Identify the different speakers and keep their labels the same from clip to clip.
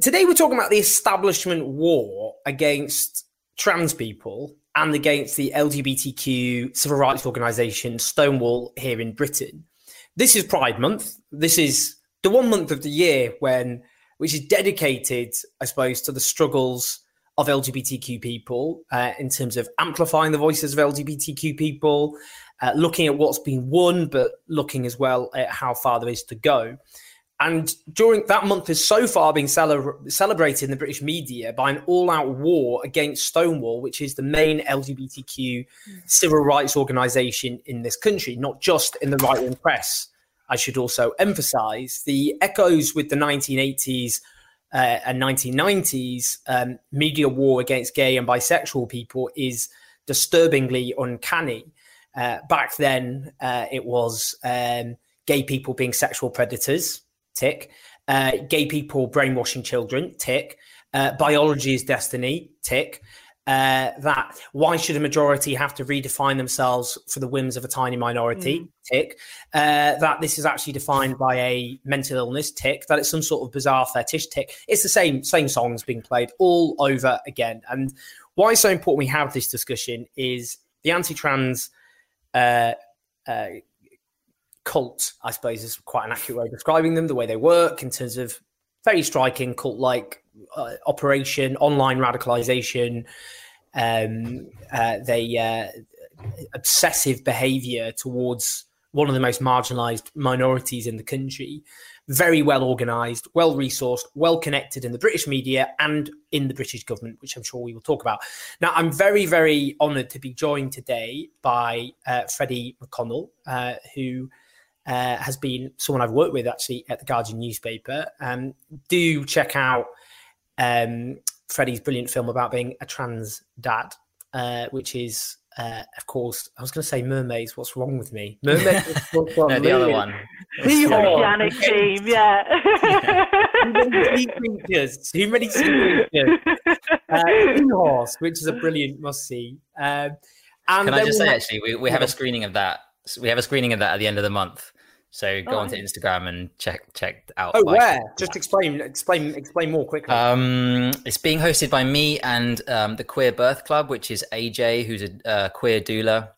Speaker 1: Today we're talking about the establishment war against trans people and against the LGBTQ civil rights organisation Stonewall here in Britain. This is Pride Month. This is the one month of the year when which is dedicated, I suppose, to the struggles of LGBTQ people uh, in terms of amplifying the voices of LGBTQ people, uh, looking at what's been won, but looking as well at how far there is to go. And during that month has so far been cele- celebrated in the British media by an all out war against Stonewall, which is the main LGBTQ civil rights organization in this country, not just in the right wing press. I should also emphasize the echoes with the 1980s uh, and 1990s um, media war against gay and bisexual people is disturbingly uncanny. Uh, back then, uh, it was um, gay people being sexual predators, tick. Uh, gay people brainwashing children, tick. Uh, biology is destiny, tick. Uh, that why should a majority have to redefine themselves for the whims of a tiny minority? Mm. Tick. Uh, that this is actually defined by a mental illness. Tick. That it's some sort of bizarre fetish. Tick. It's the same same songs being played all over again. And why it's so important we have this discussion is the anti-trans uh, uh, cult. I suppose is quite an accurate way of describing them. The way they work in terms of very striking cult-like uh, operation, online radicalization. Um, uh, they uh, obsessive behavior towards one of the most marginalized minorities in the country. Very well organized, well resourced, well connected in the British media and in the British government, which I'm sure we will talk about. Now, I'm very, very honored to be joined today by uh, Freddy McConnell, uh, who uh, has been someone I've worked with actually at the Guardian newspaper. Um, do check out um, Freddy's brilliant film about being a trans dad, uh, which is, uh, of course, I was going to say mermaids. What's wrong with me? Mermaids.
Speaker 2: no, the other one.
Speaker 3: The oceanic team, yeah.
Speaker 1: Too many creatures. Too many sea creatures. Uh, Horse, which is a brilliant must see. Um, and
Speaker 2: Can I just
Speaker 1: we
Speaker 2: say,
Speaker 1: have-
Speaker 2: actually, we, we have a screening of that. We have a screening of that at the end of the month. So go
Speaker 3: Oh,
Speaker 2: onto Instagram and check check out.
Speaker 1: Oh,
Speaker 2: like-
Speaker 1: where? Just explain, explain, explain more quickly.
Speaker 2: Um, it's being hosted by me and um, the Queer Birth Club, which is AJ, who's a uh, queer doula,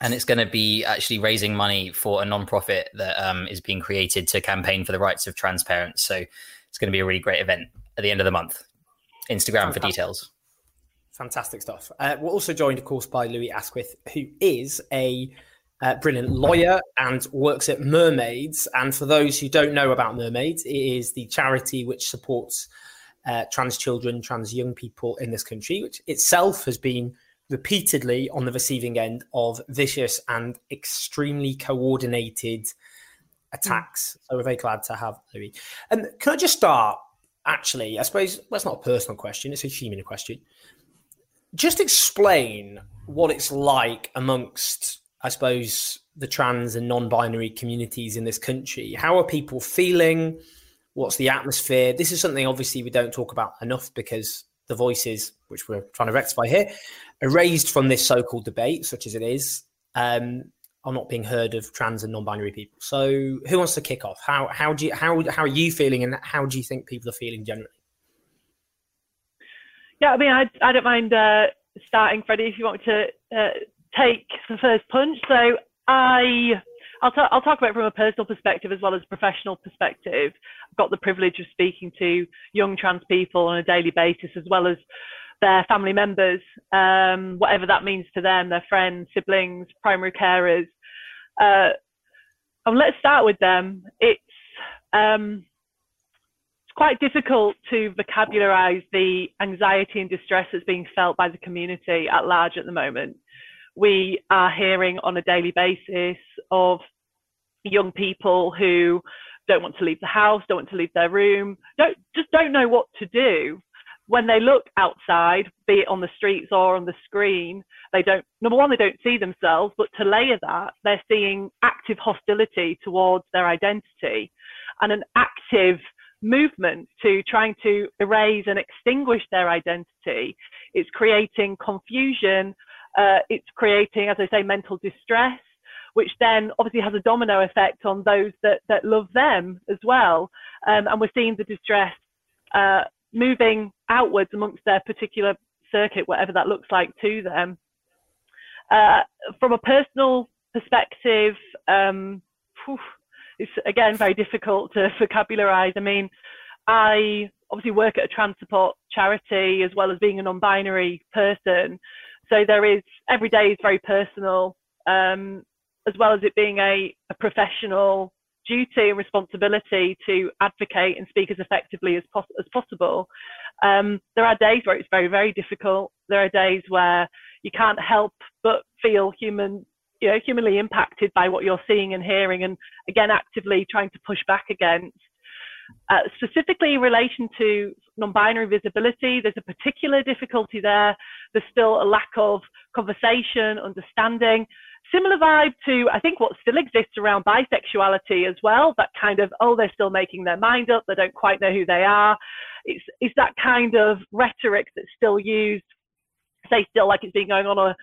Speaker 2: and it's going to be actually raising money for a non-profit that um, is being created to campaign for the rights of trans parents. So it's going to be a really great event at the end of the month. Instagram for details.
Speaker 1: Fantastic stuff. Uh, we're also joined, of course, by Lui Asquith, who is a uh, brilliant lawyer and works at Mermaids. And for those who don't know about Mermaids, it is the charity which supports uh, trans children, trans young people in this country, which itself has been repeatedly on the receiving end of vicious and extremely coordinated attacks. So we're very glad to have Lui. And can I just start? Actually, I suppose well, that's not a personal question; it's a human question just explain what it's like amongst, I suppose, the trans and non-binary communities in this country. How are people feeling? What's the atmosphere? This is something obviously we don't talk about enough because the voices, which we're trying to rectify here, are raised from this so-called debate, such as it is, um, are not being heard of trans and non-binary people. So, who wants to kick off? How how do you how how are you feeling, and how do you think people are feeling generally?
Speaker 3: Yeah, I mean, I, I don't mind uh, starting, Freddy, if you want to uh, take the first punch. So I, I'll, ta- I'll talk about it from a personal perspective as well as a professional perspective. I've got the privilege of speaking to young trans people on a daily basis as well as their family members, um, whatever that means to them, their friends, siblings, primary carers. Uh, and let's start with them. It's um, it's quite difficult to vocabularize the anxiety and distress that's being felt by the community at large at the moment. We are hearing on a daily basis of young people who don't want to leave the house, don't want to leave their room, don't just don't know what to do. When they look outside, be it on the streets or on the screen, they don't number one, they don't see themselves, but to layer that, they're seeing active hostility towards their identity and an active movement to trying to erase and extinguish their identity. It's creating confusion. Uh, it's creating, as I say, mental distress, which then obviously has a domino effect on those that, that love them as well. Um, and we're seeing the distress uh, moving outwards amongst their particular circuit, whatever that looks like to them. Uh, from a personal perspective, um, whew, it's again very difficult to vocabularize. I mean, I obviously work at a trans support charity as well as being a non-binary person. So there is every day is very personal, um, as well as it being a, a, professional duty and responsibility to advocate and speak as effectively as, pos- as possible. Um, there are days where it's very, very difficult. There are days where you can't help but feel human you know, humanly impacted by what you're seeing and hearing, and again, actively trying to push back against. Uh, specifically in relation to non-binary visibility, there's a particular difficulty there. There's still a lack of conversation, understanding. Similar vibe to, I think, what still exists around bisexuality as well. That kind of, oh, they're still making their mind up. They don't quite know who they are. It's, it's that kind of rhetoric that's still used, say, still like it's been going on a,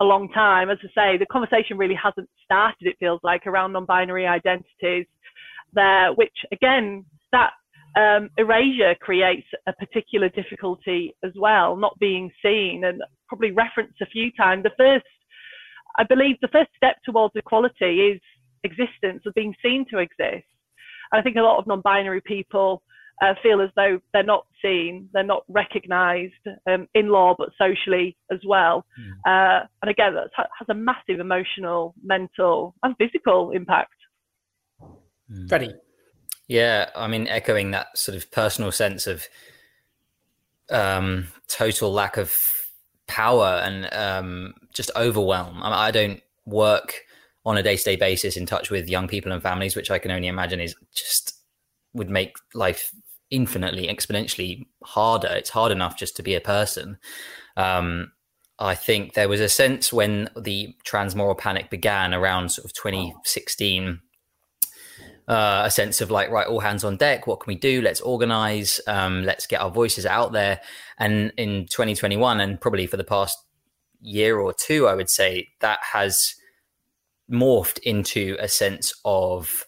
Speaker 3: a long time. As I say, the conversation really hasn't started, it feels like, around non binary identities there, which again, that um, erasure creates a particular difficulty as well, not being seen and probably referenced a few times. The first, I believe, the first step towards equality is existence of being seen to exist. And I think a lot of non binary people uh, feel as though they're not seen, they're not recognised um, in law, but socially as well. Mm. Uh, and again, that has a massive emotional, mental, and physical impact.
Speaker 1: Mm. Freddy.
Speaker 2: Yeah, I mean, echoing that sort of personal sense of um, total lack of power and um, just overwhelm. I, mean, I don't work on a day to day basis in touch with young people and families, which I can only imagine is just would make life infinitely, exponentially harder. It's hard enough just to be a person. Um, I think there was a sense when the trans moral panic began around sort of 2016, uh, a sense of like, right, all hands on deck. What can we do? Let's organize. Um, let's get our voices out there. And in 2021, and probably for the past year or two, I would say that has morphed into a sense of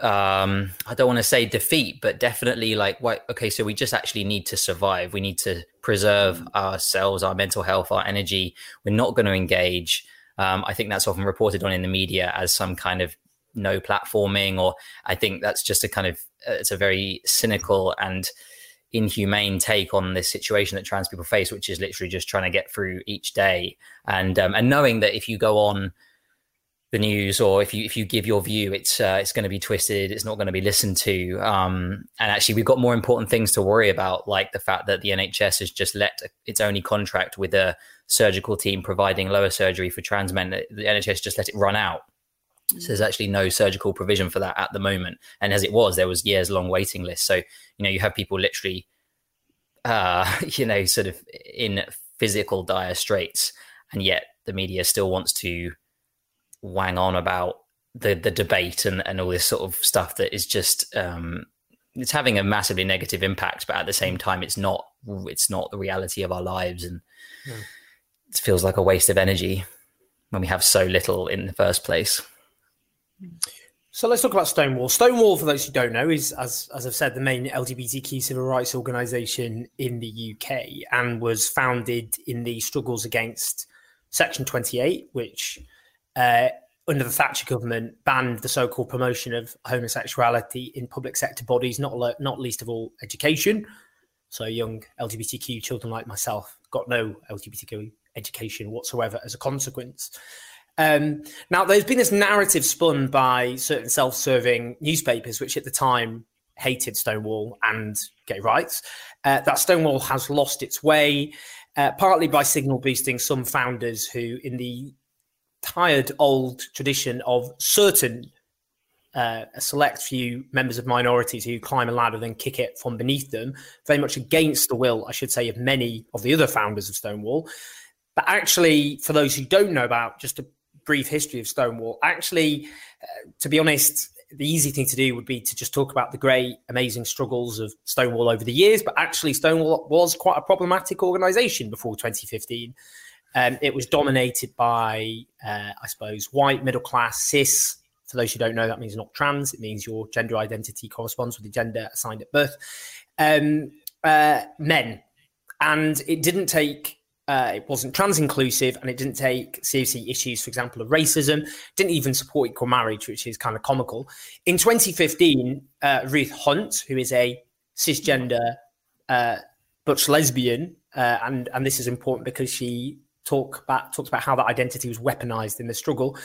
Speaker 2: um i don't want to say defeat but definitely like what okay so we just actually need to survive we need to preserve mm. ourselves our mental health our energy we're not going to engage um, i think that's often reported on in the media as some kind of no platforming or i think that's just a kind of uh, it's a very cynical and inhumane take on this situation that trans people face which is literally just trying to get through each day. And um, and knowing that if you go on the news or if you if you give your view it's uh, it's going to be twisted it's not going to be listened to. Um, and actually we've got more important things to worry about like the fact that the NHS has just let its only contract with a surgical team providing lower surgery for trans men. The NHS just let it run out so there's actually no surgical provision for that at the moment and as it was there was years long waiting lists so you know you have people literally uh you know sort of in physical dire straits and yet the media still wants to wang on about the the debate and, and all this sort of stuff that is just um, it's having a massively negative impact, but at the same time, it's not it's not the reality of our lives, and yeah. it feels like a waste of energy when we have so little in the first place.
Speaker 1: So let's talk about Stonewall. Stonewall, for those who don't know, is as as I've said, the main LGBTQ civil rights organisation in the UK, and was founded in the struggles against Section Twenty Eight, which uh, under the Thatcher government, banned the so-called promotion of homosexuality in public sector bodies, not not least of all education. So young LGBTQ children like myself got no LGBTQ education whatsoever as a consequence. Um, now, there's been this narrative spun by certain self-serving newspapers, which at the time hated Stonewall and gay rights. Uh, that Stonewall has lost its way, uh, partly by signal boosting some founders who, in the tired old tradition of certain uh, a select few members of minorities who climb a ladder then kick it from beneath them, very much against the will, I should say, of many of the other founders of Stonewall. But actually, for those who don't know about just a brief history of Stonewall, actually, uh, to be honest, the easy thing to do would be to just talk about the great, amazing struggles of Stonewall over the years. But actually, Stonewall was quite a problematic organization before 2015. Um, it was dominated by, uh, I suppose, white, middle class, cis for those who don't know, that means not trans. It means your gender identity corresponds with the gender assigned at birth. Um, uh, men, and it didn't take. Uh, it wasn't trans inclusive, and it didn't take seriously issues, for example, of racism. Didn't even support equal marriage, which is kind of comical. In 2015, uh, Ruth Hunt, who is a cisgender uh, butch lesbian, uh, and and this is important because she talk about talks about how that identity was weaponized in the struggle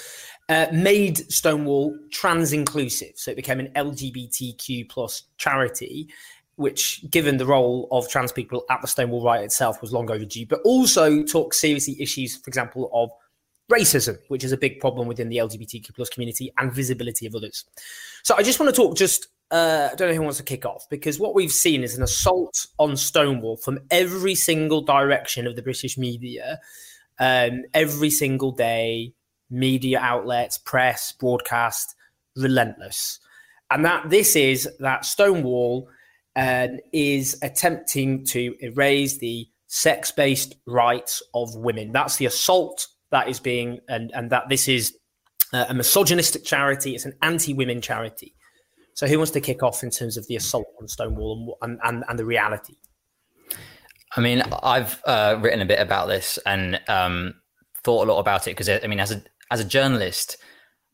Speaker 1: uh, made Stonewall trans inclusive. So it became an LGBTQ plus charity, which, given the role of trans people at the Stonewall riot itself, was long overdue, but also took seriously issues, for example, of racism, which is a big problem within the LGBTQ plus community and visibility of others. So I just want to talk just uh, I don't know who wants to kick off because what we've seen is an assault on Stonewall from every single direction of the British media, um, every single day, media outlets, press, broadcast, relentless. And that this is that Stonewall uh, is attempting to erase the sex based rights of women. That's the assault that is being, and, and that this is a misogynistic charity, it's an anti women charity. So, who wants to kick off in terms of the assault on Stonewall and, and, and the reality?
Speaker 2: I mean, I've uh, written a bit about this and um, thought a lot about it because, I mean, as a as a journalist,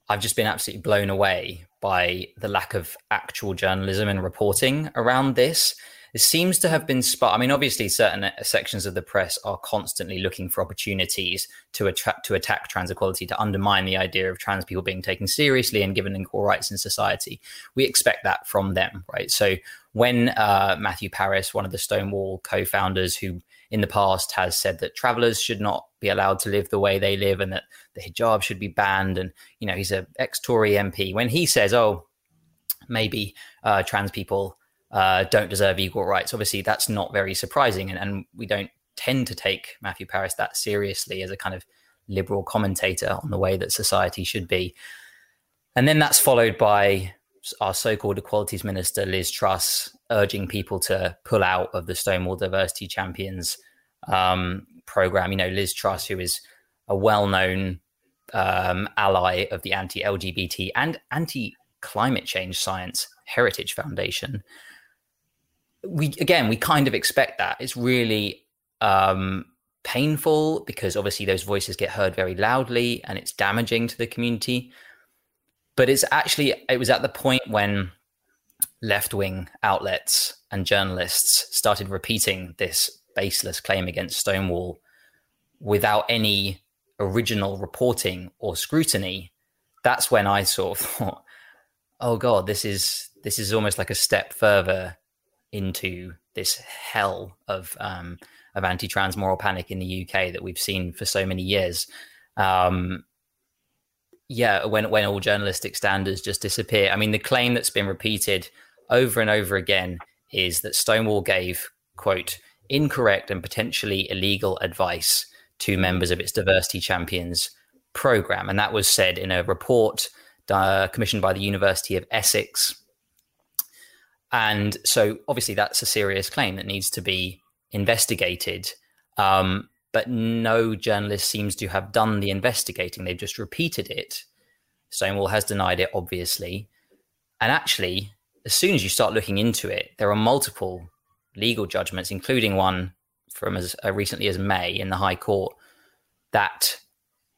Speaker 2: I've just been absolutely blown away by the lack of actual journalism and reporting around this. It seems to have been spot. I mean, obviously, certain sections of the press are constantly looking for opportunities to attract to attack trans equality, to undermine the idea of trans people being taken seriously and given equal rights in society. We expect that from them, right? So when uh, Matthew Parris, one of the Stonewall co-founders, who in the past has said that travelers should not be allowed to live the way they live and that the hijab should be banned. And, you know, he's a ex Tory MP. When he says, oh, maybe uh, trans people uh, don't deserve equal rights, obviously that's not very surprising. And, and we don't tend to take Matthew Parris that seriously as a kind of liberal commentator on the way that society should be. And then that's followed by our so-called equalities minister Liz Truss urging people to pull out of the Stonewall Diversity Champions um, program. You know, Liz Truss, who is a well-known um, ally of the anti-LGBT and anti-climate change science Heritage Foundation. We again, we kind of expect that. It's really um, painful because obviously those voices get heard very loudly, and it's damaging to the community. But it's actually it was at the point when left-wing outlets and journalists started repeating this baseless claim against Stonewall without any original reporting or scrutiny, that's when I sort of thought, oh god, this is this is almost like a step further into this hell of um, of anti-trans moral panic in the UK that we've seen for so many years. Um, yeah, when when all journalistic standards just disappear. I mean, the claim that's been repeated over and over again is that Stonewall gave quote incorrect and potentially illegal advice to members of its diversity champions program. And that was said in a report uh, commissioned by the University of Essex. And so, obviously, that's a serious claim that needs to be investigated. Um, but no journalist seems to have done the investigating. They've just repeated it. Stonewall has denied it, obviously. And actually, as soon as you start looking into it, there are multiple legal judgments, including one from as uh, recently as May in the High Court, that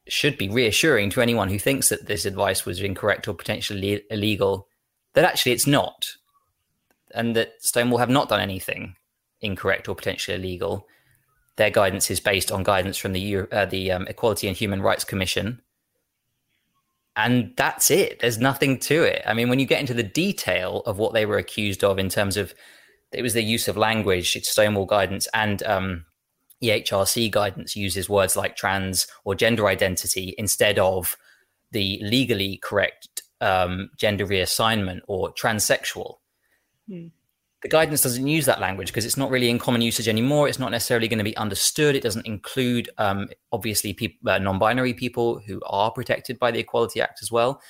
Speaker 2: should be reassuring to anyone who thinks that this advice was incorrect or potentially illegal, that actually it's not, and that Stonewall have not done anything incorrect or potentially illegal. Their guidance is based on guidance from the uh, the um, Equality and Human Rights Commission, and that's it. There's nothing to it. I mean, when you get into the detail of what they were accused of in terms of it was the use of language, it's Stonewall guidance and um, EHRC guidance uses words like trans or gender identity instead of the legally correct um, gender reassignment or transsexual. Mm the guidance doesn't use that language because it's not really in common usage anymore. It's not necessarily going to be understood. It doesn't include, um, obviously, people, uh, non-binary people who are protected by the Equality Act as well.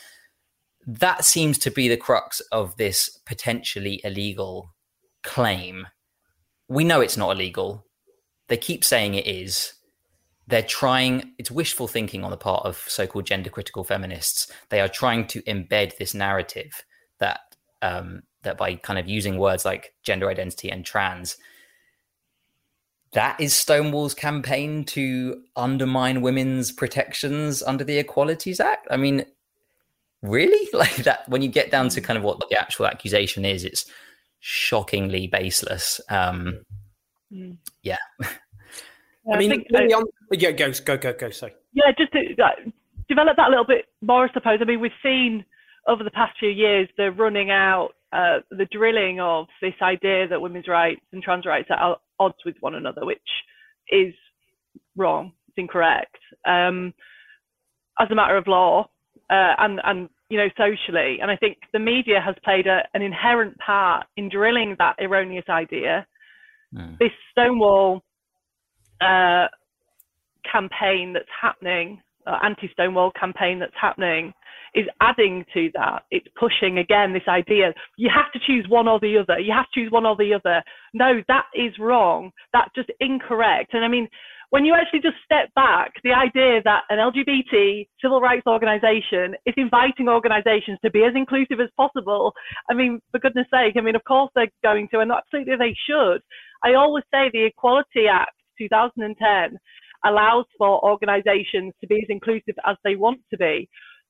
Speaker 2: That seems to be the crux of this potentially illegal claim. We know it's not illegal. They keep saying it is. They're trying, it's wishful thinking on the part of so called gender critical feminists. They are trying to embed this narrative that um, that by kind of using words like gender identity and trans, that is Stonewall's campaign to undermine women's protections under the Equalities Act. I mean, really? Like that, when you get down to kind of what the actual accusation is, it's shockingly baseless. Um, mm. Yeah.
Speaker 1: I mean, I think, on, yeah, go, go, go, go. Sorry.
Speaker 3: Yeah, just to uh, develop that a little bit more, I suppose. I mean, we've seen over the past few years the running out uh, the drilling of this idea that women's rights and trans rights are at odds with one another, which is wrong. It's incorrect. Um, as a matter of law uh, and and you know socially, and I think the media has played a, an inherent part in drilling that erroneous idea. Mm. This Stonewall uh, campaign that's happening, uh, anti-Stonewall campaign that's happening, is adding to that. It's pushing again this idea you have to choose one or the other. You have to choose one or the other. No, that is wrong. That's just incorrect. And I mean, when you actually just step back, the idea that an LGBT civil rights organization is inviting organizations to be as inclusive as possible, I mean, for goodness sake, I mean, of course they're going to, and absolutely they should. I always say the Equality Act 2010 allows for organizations to be as inclusive as they want to be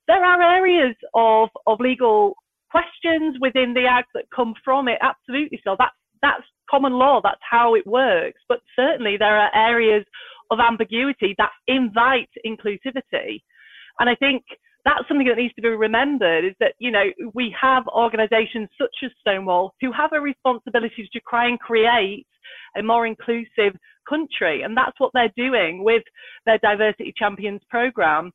Speaker 3: there are areas of, of legal questions within the Act that come from it. Absolutely so. That's, that's common law. That's how it works. But certainly there are areas of ambiguity that invite inclusivity. And I think that's something that needs to be remembered is that, you know, we have organizations such as Stonewall who have a responsibility to try and create a more inclusive country. And that's what they're doing with their Diversity Champions program.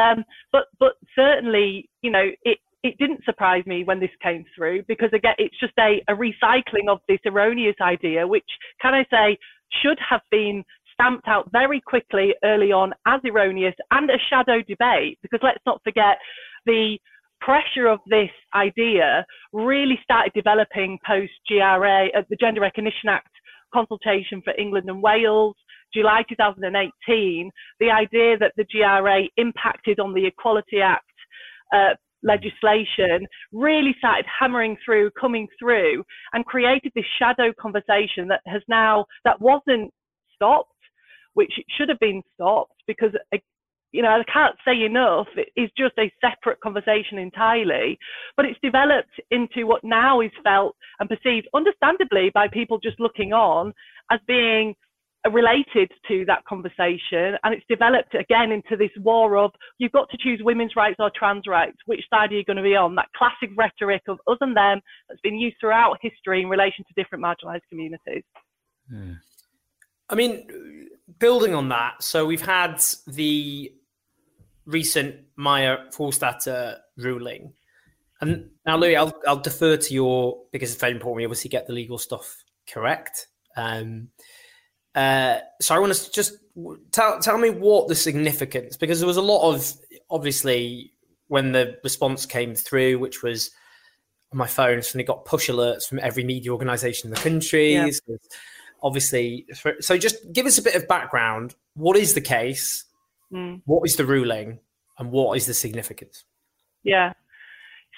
Speaker 3: Um, but but certainly, you know, it it didn't surprise me when this came through because again, it's just a, a recycling of this erroneous idea, which can I say should have been stamped out very quickly early on as erroneous and a shadow debate because let's not forget the pressure of this idea really started developing post GRA, uh, the Gender Recognition Act consultation for England and Wales. July 2018, the idea that the GRA impacted on the Equality Act uh, legislation really started hammering through, coming through, and created this shadow conversation that has now, that wasn't stopped, which should have been stopped because uh, you know, I can't say enough. It is just a separate conversation entirely, but it's developed into what now is felt and perceived, understandably, by people just looking on as being related to that conversation and it's developed again into this war of you've got to choose women's rights or trans rights which side are you going to be on? That classic rhetoric of us and them that's been used throughout history in relation to different marginalized communities.
Speaker 1: Hmm. i mean building on that so we've had the recent Maya Forstater ruling. And now lui I'll, I'll defer to your because it's very important we obviously get the legal stuff correct. Um, uh, so I want to just tell tell me what the significance because there was a lot of obviously when the response came through, which was on my phone, suddenly got push alerts from every media organization in the country. Yeah. Obviously, so just give us a bit of background. What is the case? Mm. What is the ruling? And what is the significance?
Speaker 3: Yeah.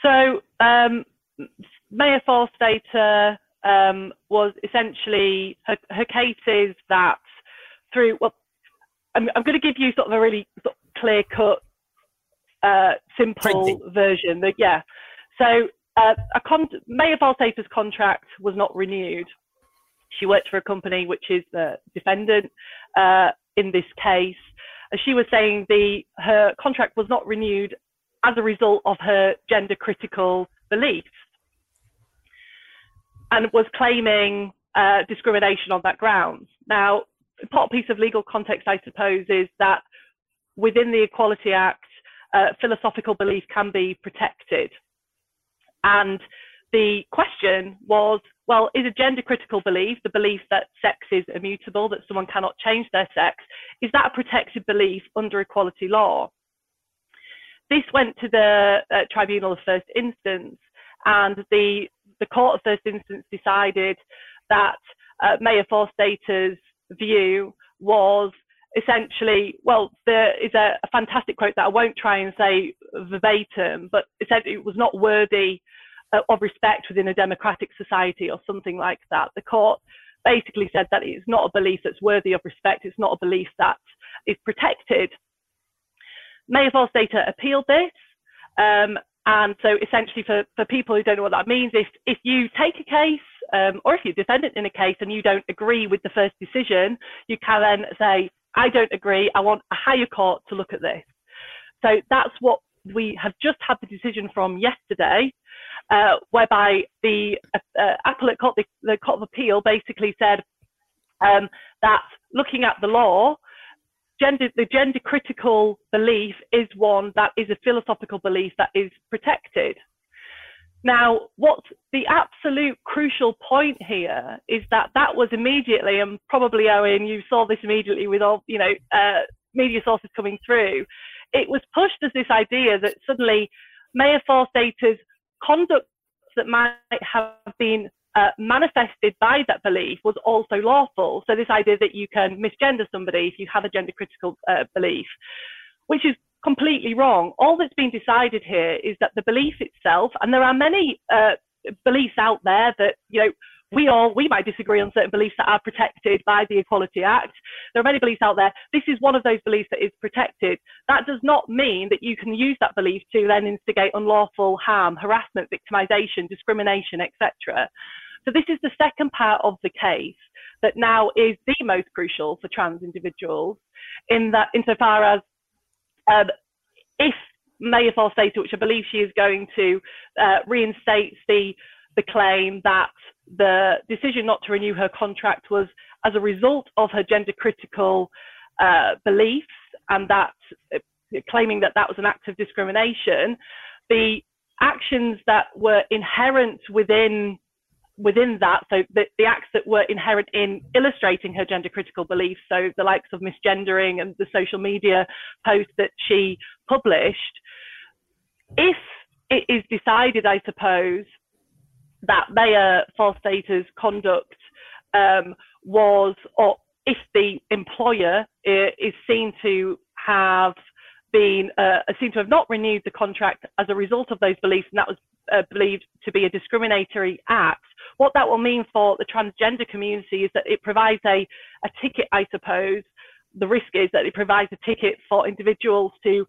Speaker 3: So um, Maya Forstater um, was essentially her, her case is that through well I'm, I'm going to give you sort of a really sort of clear cut uh, simple version that yeah. So uh, a con- Maya Forstater's contract was not renewed. She worked for a company which is the defendant uh, in this case. As she was saying the her contract was not renewed as a result of her gender critical beliefs and was claiming uh, discrimination on that grounds. Now, part piece of legal context, I suppose, is that within the Equality Act, uh, philosophical belief can be protected. And the question was, well, is a gender critical belief, the belief that sex is immutable, that someone cannot change their sex, is that a protected belief under equality law? This went to the uh, tribunal of first instance, and the, the court of first instance decided that uh, Maya Forstater's view was essentially, well, there is a, a, fantastic quote that I won't try and say verbatim, but it said it was not worthy uh, of respect within a democratic society or something like that. The court basically said that it's not a belief that's worthy of respect. It's not a belief that is protected. Maya Forstater appealed this. Um, and so essentially for, for people who don't know what that means, if, if you take a case um, or if you're a defendant in a case and you don't agree with the first decision, you can then say, I don't agree. I want a higher court to look at this. So that's what we have just had the decision from yesterday, uh, whereby the uh, uh, appellate court, the, the, Court of Appeal, basically said um, that looking at the law, gender, the gender critical belief is one that is a philosophical belief that is protected. Now, what's the absolute crucial point here is that that was immediately, and probably Owen, you saw this immediately with all, you know, uh, media sources coming through. It was pushed as this idea that suddenly Maya Forstater's conduct that might have been uh, manifested by that belief was also lawful. So this idea that you can misgender somebody if you have a gender critical uh, belief, which is completely wrong. All that's been decided here is that the belief itself, and there are many uh, beliefs out there that, you know, we all, we might disagree on certain beliefs that are protected by the Equality Act. There are many beliefs out there. This is one of those beliefs that is protected. That does not mean that you can use that belief to then instigate unlawful harm, harassment, victimization, discrimination, etc. So this is the second part of the case that now is the most crucial for trans individuals in that insofar as um, if Maya Forstater, which I believe she is going to, uh, reinstates the the claim that the decision not to renew her contract was as a result of her gender critical uh, beliefs and that uh, claiming that that was an act of discrimination, the actions that were inherent within within that, so the, the acts that were inherent in illustrating her gender critical beliefs, so the likes of misgendering and the social media posts that she published, if it is decided, I suppose, that Maya Forstater's conduct um, was, or if the employer is seen to have been uh, seen to have not renewed the contract as a result of those beliefs, and that was uh, believed to be a discriminatory act, what that will mean for the transgender community is that it provides a, a ticket, I suppose. The risk is that it provides a ticket for individuals to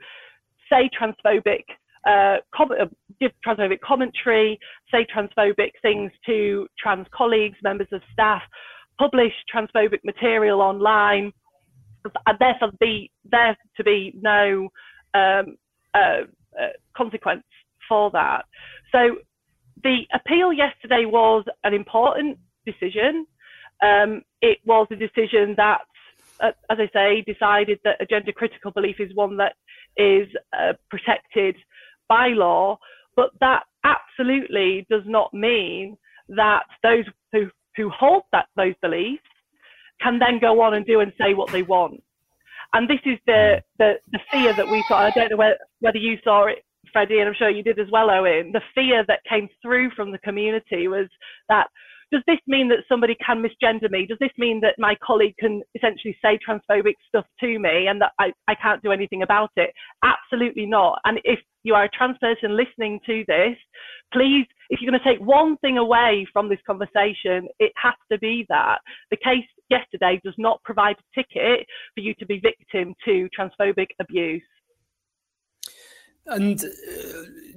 Speaker 3: say transphobic, uh, com- uh, give transphobic commentary, say transphobic things to trans colleagues, members of staff, publish transphobic material online, and therefore be there to be no um, uh, uh, consequence for that. So the appeal yesterday was an important decision. Um, it was a decision that, uh, as I say, decided that a gender critical belief is one that is uh, protected by law, but that absolutely does not mean that those who, who hold that those beliefs can then go on and do and say what they want. And this is the, the, the fear that we saw. I don't know whether, whether you saw it Freddy, and I'm sure you did as well, Owen, the fear that came through from the community was that does this mean that somebody can misgender me? Does this mean that my colleague can essentially say transphobic stuff to me and that I, I can't do anything about it? Absolutely not. And if you are a trans person listening to this, please, if you're going to take one thing away from this conversation, it has to be that the case yesterday does not provide a ticket for you to be victim to transphobic abuse.
Speaker 1: And uh,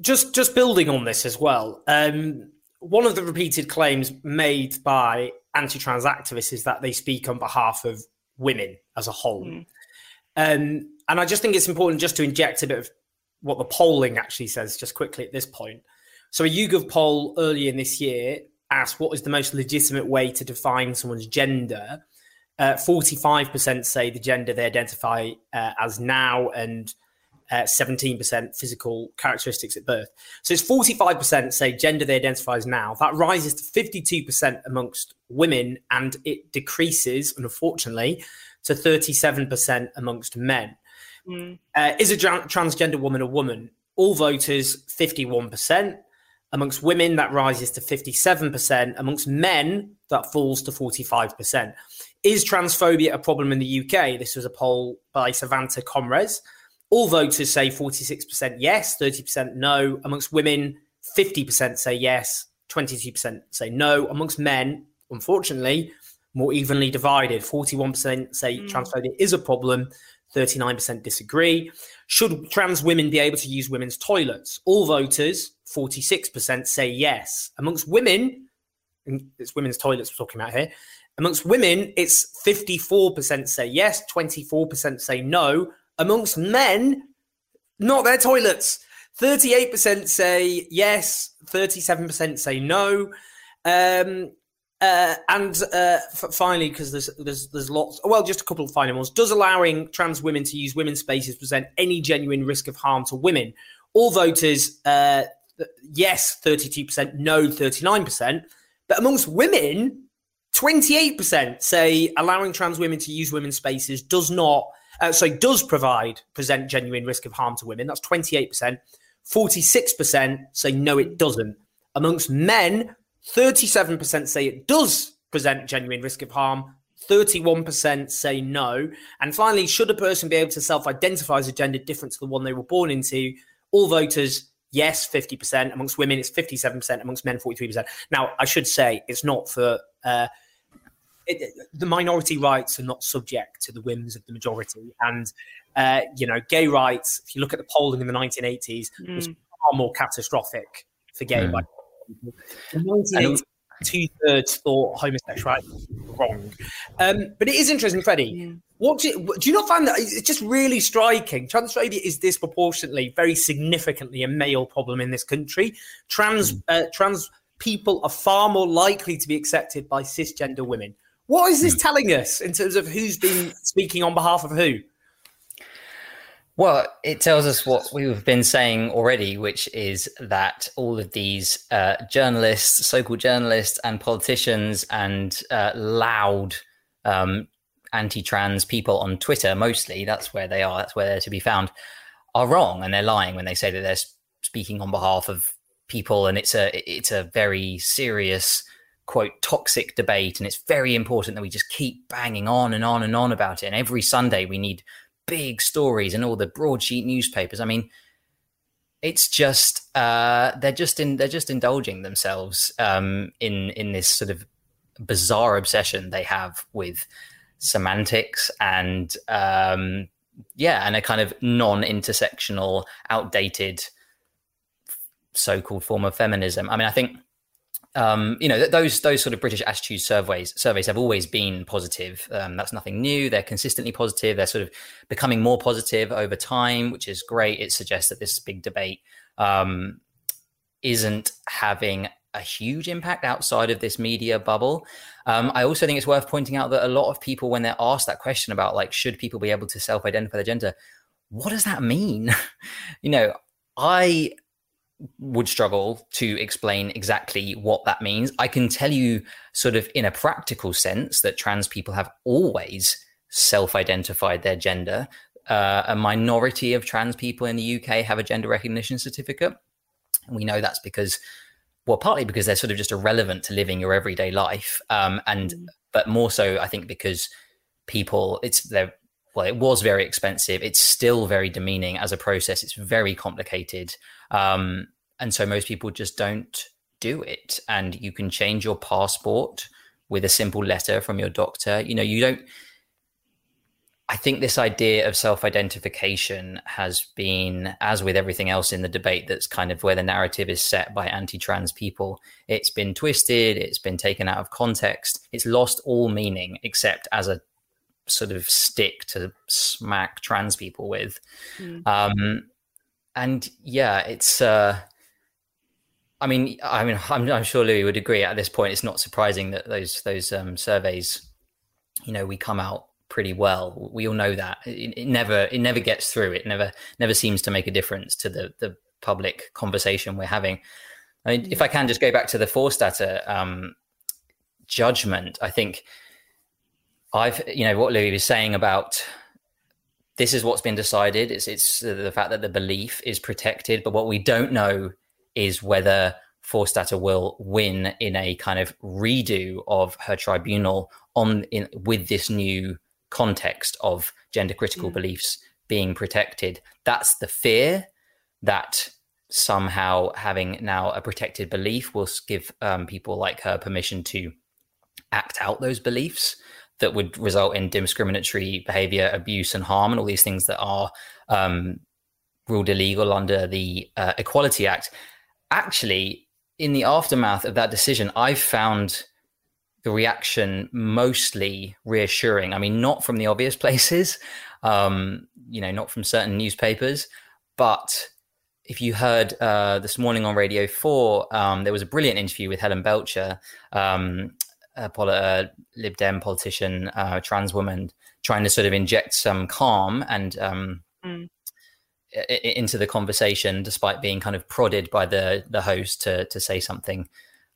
Speaker 1: just just building on this as well, um, one of the repeated claims made by anti-trans activists is that they speak on behalf of women as a whole. Mm. Um, and I just think it's important just to inject a bit of what the polling actually says just quickly at this point. So a YouGov poll earlier in this year asked what is the most legitimate way to define someone's gender. Uh, 45% say the gender they identify uh, as now and uh, 17% physical characteristics at birth. So it's 45% say gender they identify as now. That rises to 52% amongst women and it decreases, unfortunately, to 37% amongst men. Mm. Uh, is a tra- transgender woman a woman? All voters, 51%. Amongst women, that rises to 57%. Amongst men, that falls to 45%. Is transphobia a problem in the UK? This was a poll by Savanta ComRes. All voters say 46% yes, 30% no. Amongst women, 50% say yes, 22% say no. Amongst men, unfortunately, more evenly divided. 41% say mm. transphobia is a problem, 39% disagree. Should trans women be able to use women's toilets? All voters, 46% say yes. Amongst women, it's women's toilets we're talking about here. Amongst women, it's 54% say yes, 24% say no. Amongst men, not their toilets. 38% say yes, 37% say no. Um, uh, and uh, f- finally, because there's there's there's lots. Well, just a couple of final ones. Does allowing trans women to use women's spaces present any genuine risk of harm to women? All voters, uh, yes, thirty two percent, no, thirty nine percent. But amongst women, twenty eight percent say allowing trans women to use women's spaces does not. Uh, so does provide present genuine risk of harm to women. That's twenty eight percent. Forty six percent say no, it doesn't. Amongst men, 37% say it does present genuine risk of harm. 31% say no. And finally, should a person be able to self identify as a gender different to the one they were born into? All voters, yes, 50%. Amongst women, it's 57%. Amongst men, 43%. Now, I should say it's not for. Uh, it, the minority rights are not subject to the whims of the majority. And, uh, you know, gay rights, if you look at the polling in the 1980s, mm. was far more catastrophic for gay mm. rights in two thirds thought homosexuality was wrong. Um, but it is interesting, Freddy. Yeah. What do you, do you not find that it's just really striking? Transphobia is disproportionately, very significantly a male problem in this country. Trans mm. uh, trans people are far more likely to be accepted by cisgender women. What is this mm. telling us in terms of who's been speaking on behalf of who?
Speaker 2: Well, it tells us what we've been saying already, which is that all of these uh, journalists, so called journalists, and politicians, and uh, loud um, anti trans people on Twitter, mostly, that's where they are, that's where they're to be found, are wrong. And they're lying when they say that they're speaking on behalf of people. And it's a, it's a very serious, quote, toxic debate. And it's very important that we just keep banging on and on and on about it. And every Sunday, we need big stories and all the broadsheet newspapers. I mean, it's just uh, they're just in they're just indulging themselves um, in in this sort of bizarre obsession they have with semantics and um, yeah, and a kind of non-intersectional, outdated so-called form of feminism. I mean, I think um, you know, those those sort of British attitude surveys surveys have always been positive. Um, that's nothing new. They're consistently positive. They're sort of becoming more positive over time, which is great. It suggests that this big debate um, isn't having a huge impact outside of this media bubble. Um, I also think it's worth pointing out that a lot of people, when they're asked that question about like, should people be able to self-identify their gender, what does that mean? you know, I would struggle to explain exactly what that means. I can tell you, sort of in a practical sense, that trans people have always self identified their gender. Uh, a minority of trans people in the UK have a gender recognition certificate. And we know that's because, well, partly because they're sort of just irrelevant to living your everyday life. Um, and, mm. but more so, I think, because people, it's, they're, well, it was very expensive. It's still very demeaning as a process. It's very complicated. Um, and so most people just don't do it. And you can change your passport with a simple letter from your doctor. You know, you don't. I think this idea of self identification has been, as with everything else in the debate, that's kind of where the narrative is set by anti trans people. It's been twisted, it's been taken out of context, it's lost all meaning except as a sort of stick to smack trans people with. Mm. Um, and yeah, it's. Uh, I mean, I mean, I'm, I'm, sure Lui would agree. At this point, it's not surprising that those those um, surveys, you know, we come out pretty well. We all know that it, it, never it never gets through. It never never seems to make a difference to the the public conversation we're having. I mean, if I can just go back to the Forstater um, judgment, I think I've you know what Lui was saying about this is what's been decided. It's it's the fact that the belief is protected, but what we don't know is whether Forstater will win in a kind of redo of her tribunal on in with this new context of gender critical mm. beliefs being protected. That's the fear that somehow having now a protected belief will give um, people like her permission to act out those beliefs that would result in discriminatory behavior, abuse, and harm, and all these things that are um, ruled illegal under the uh, Equality Act. Actually, in the aftermath of that decision, I've found the reaction mostly reassuring. I mean, not from the obvious places, um, you know, not from certain newspapers, but if you heard uh, this morning on Radio 4, um, there was a brilliant interview with Helen Belcher, um, a, a Lib Dem politician, uh, trans woman, trying to sort of inject some calm and um, mm. I- into the conversation, despite being kind of prodded by the the host to to say something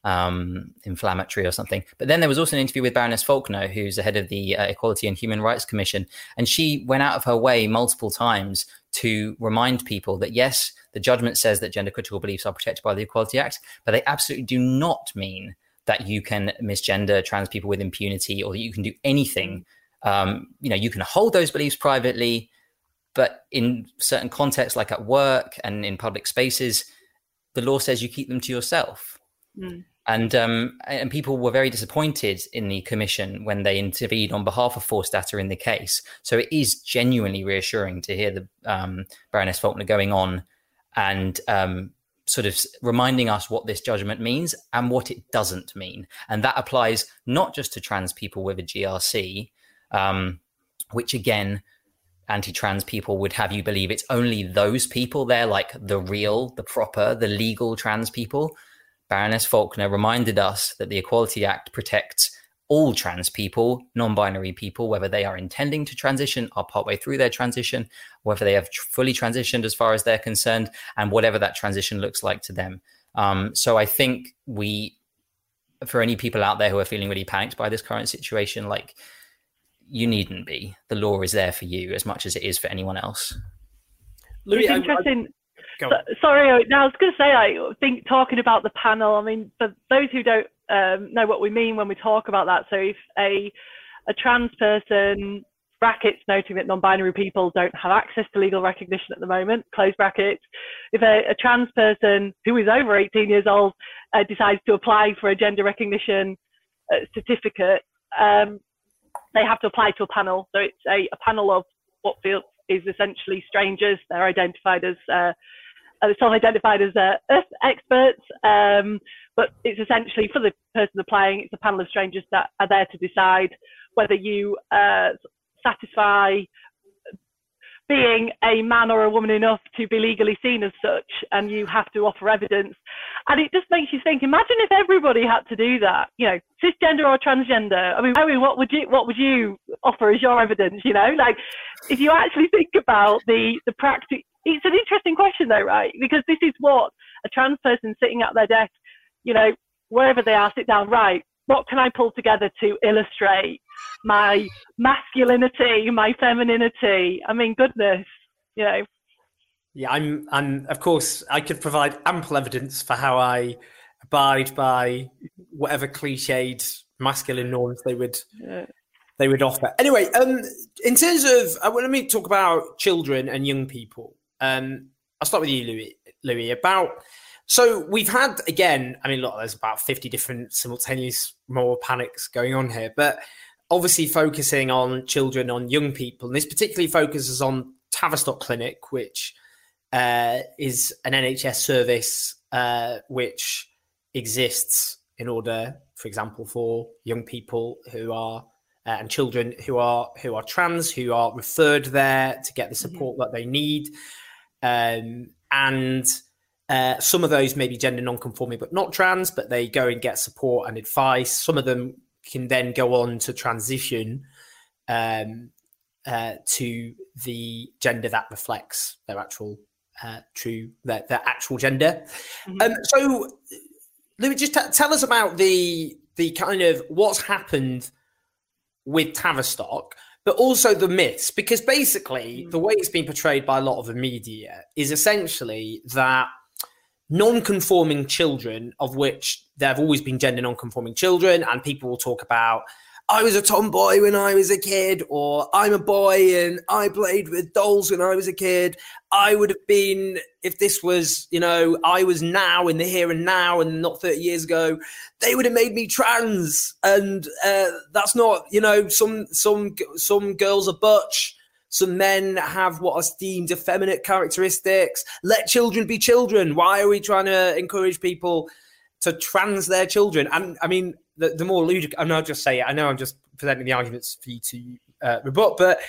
Speaker 2: um, inflammatory or something. But then there was also an interview with Baroness Falkner, who's the head of the uh, Equality and Human Rights Commission, and she went out of her way multiple times to remind people that yes, the judgment says that gender critical beliefs are protected by the Equality Act, but they absolutely do not mean that you can misgender trans people with impunity or that you can do anything. Um, you know, you can hold those beliefs privately, but in certain contexts, like at work and in public spaces, the law says you keep them to yourself. Mm. And um, and people were very disappointed in the commission when they intervened on behalf of Forstater in the case. So it is genuinely reassuring to hear the um, Baroness Falkner going on and um, sort of reminding us what this judgment means and what it doesn't mean. And that applies not just to trans people with a GRC, um, which again, anti trans people would have you believe it's only those people they're like the real, the proper, the legal trans people. Baroness Falkner reminded us that the Equality Act protects all trans people, non binary people, whether they are intending to transition or partway through their transition, whether they have fully transitioned as far as they're concerned, and whatever that transition looks like to them. Um, so I think we, for any people out there who are feeling really panicked by this current situation, like you needn't be. The law is there for you as much as it is for anyone else.
Speaker 3: Lui, it's interesting. So, sorry, now I was going to say, I think talking about the panel. I mean, for those who don't um, know what we mean when we talk about that. So if a a trans person brackets noting that non-binary people don't have access to legal recognition at the moment, close brackets. If a, a trans person who is over 18 years old uh, decides to apply for a gender recognition uh, certificate, um, they have to apply to a panel. So it's a, a panel of what feels is essentially strangers. They're identified as uh, self-identified as uh, experts, um, but it's essentially for the person applying, it's a panel of strangers that are there to decide whether you uh, satisfy being a man or a woman enough to be legally seen as such, and you have to offer evidence. And it just makes you think. Imagine if everybody had to do that. You know, cisgender or transgender. I mean, I mean, what would you what would you offer as your evidence? You know, like if you actually think about the the practice. It's an interesting question, though, right? Because this is what a trans person sitting at their desk, you know, wherever they are, sit down. Right, what can I pull together to illustrate my masculinity, my femininity. I mean, goodness, you know.
Speaker 1: Yeah, I'm, and of course, I could provide ample evidence for how I abide by whatever cliched masculine norms they would yeah. they would offer. Anyway, um, in terms of, uh, let me talk about children and young people. Um, I'll start with you, Lui. Lui, about so we've had again. I mean, look, there's about fifty different simultaneous moral panics going on here, but obviously focusing on children, on young people. And this particularly focuses on Tavistock Clinic, which uh, is an NHS service uh, which exists in order, for example, for young people who are uh, and children who are who are trans, who are referred there to get the mm-hmm. support mm-hmm. that they need. Um, and uh, some of those may be gender non-conforming but not trans, but they go and get support and advice. Some of them can then go on to transition um, uh, to the gender that reflects their actual uh, true their, their actual gender. Mm-hmm. Um, so, Lui, just t- tell us about the the kind of what's happened with Tavistock, but also the myths, because basically mm-hmm. the way it's been portrayed by a lot of the media is essentially that non-conforming children, of which there have always been gender non-conforming children, and people will talk about I was a tomboy when I was a kid, or I'm a boy and I played with dolls when I was a kid. I would have been, if this was, you know, I was now in the here and now and not 30 years ago, they would have made me trans. And uh, that's not, you know, some, some, some girls are butch. Some men have what are deemed effeminate characteristics. Let children be children. Why are we trying to encourage people to trans their children? And I mean, the, the more ludicrous, and I'll just say it, I know I'm just presenting the arguments for you to uh, rebut, but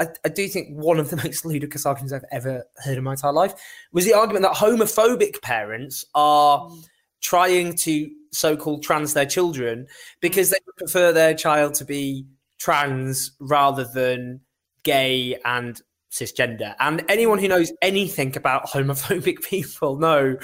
Speaker 1: I, I, do think one of the most ludicrous arguments I've ever heard in my entire life was the argument that homophobic parents are mm. trying to so-called trans their children because mm. they prefer their child to be trans rather than gay and cisgender. And anyone who knows anything about homophobic people know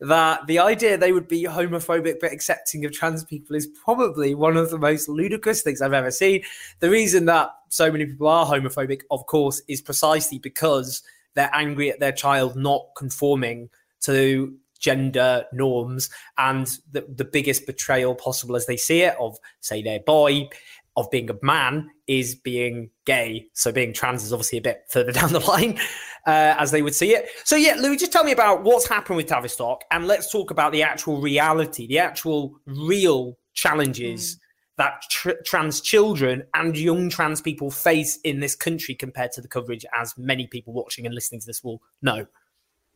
Speaker 1: that the idea they would be homophobic but accepting of trans people is probably one of the most ludicrous things I've ever seen. The reason that so many people are homophobic, of course, is precisely because they're angry at their child not conforming to gender norms and the, the biggest betrayal possible as they see it of say their boy of being a man is being gay. So being trans is obviously a bit further down the line, uh, as they would see it. So yeah, Lui, just tell me about what's happened with Tavistock, and let's talk about the actual reality, the actual real challenges. Mm. That tr- trans children and young trans people face in this country compared to the coverage, as many people watching and listening to this will know.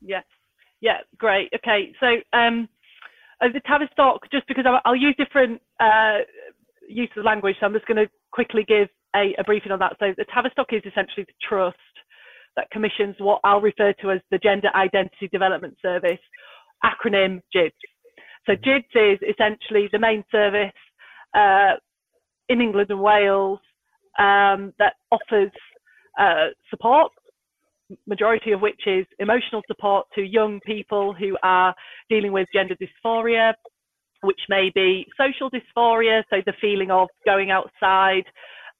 Speaker 3: Yeah, yeah, great. Okay, so um, uh, the Tavistock, just because I'll, I'll use different uh, use of language, so I'm just going to quickly give a, a, briefing on that. So the Tavistock is essentially the trust that commissions what I'll refer to as the Gender Identity Development Service, acronym GIDS. So GIDS is essentially the main service uh, in England and Wales um, that offers uh, support, majority of which is emotional support to young people who are dealing with gender dysphoria, which may be social dysphoria, so the feeling of going outside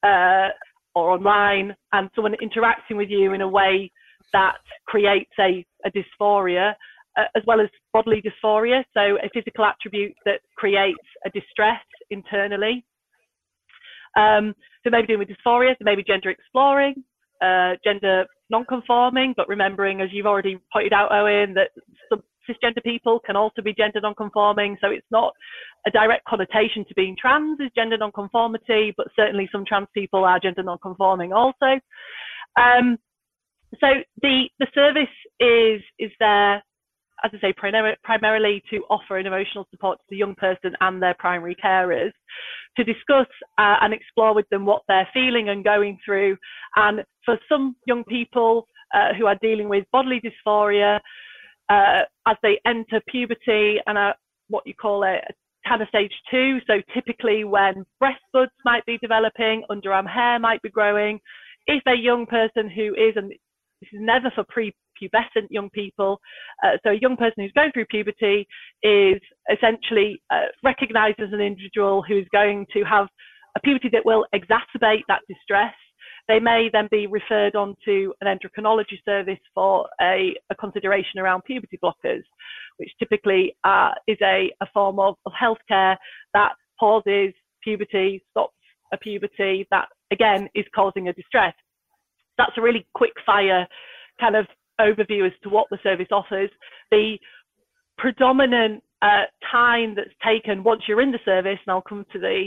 Speaker 3: uh, or online and someone interacting with you in a way that creates a, a dysphoria, uh, as well as bodily dysphoria, so a physical attribute that creates a distress internally. Um, so maybe dealing with dysphoria, so maybe gender exploring, uh, gender non-conforming, but remembering, as you've already pointed out, Owen, that some cisgender people can also be gender non-conforming. So it's not a direct connotation to being trans is gender non-conformity, but certainly some trans people are gender non-conforming also. Um, so the the service is is there, as I say, primarily to offer an emotional support to the young person and their primary carers, to discuss uh, and explore with them what they're feeling and going through. And for some young people uh, who are dealing with bodily dysphoria, uh, as they enter puberty and are what you call a, Tanner stage two. So typically when breast buds might be developing, underarm hair might be growing. If a young person who is, and this is never for pre-pubescent young people, uh, so a young person who's going through puberty is essentially uh, recognized as an individual who's going to have a puberty that will exacerbate that distress they may then be referred on to an endocrinology service for a, a consideration around puberty blockers, which typically uh, is a, a form of, of healthcare that pauses puberty, stops a puberty that again is causing a distress. That's a really quick fire kind of overview as to what the service offers. The predominant uh, time that's taken once you're in the service, and I'll come to the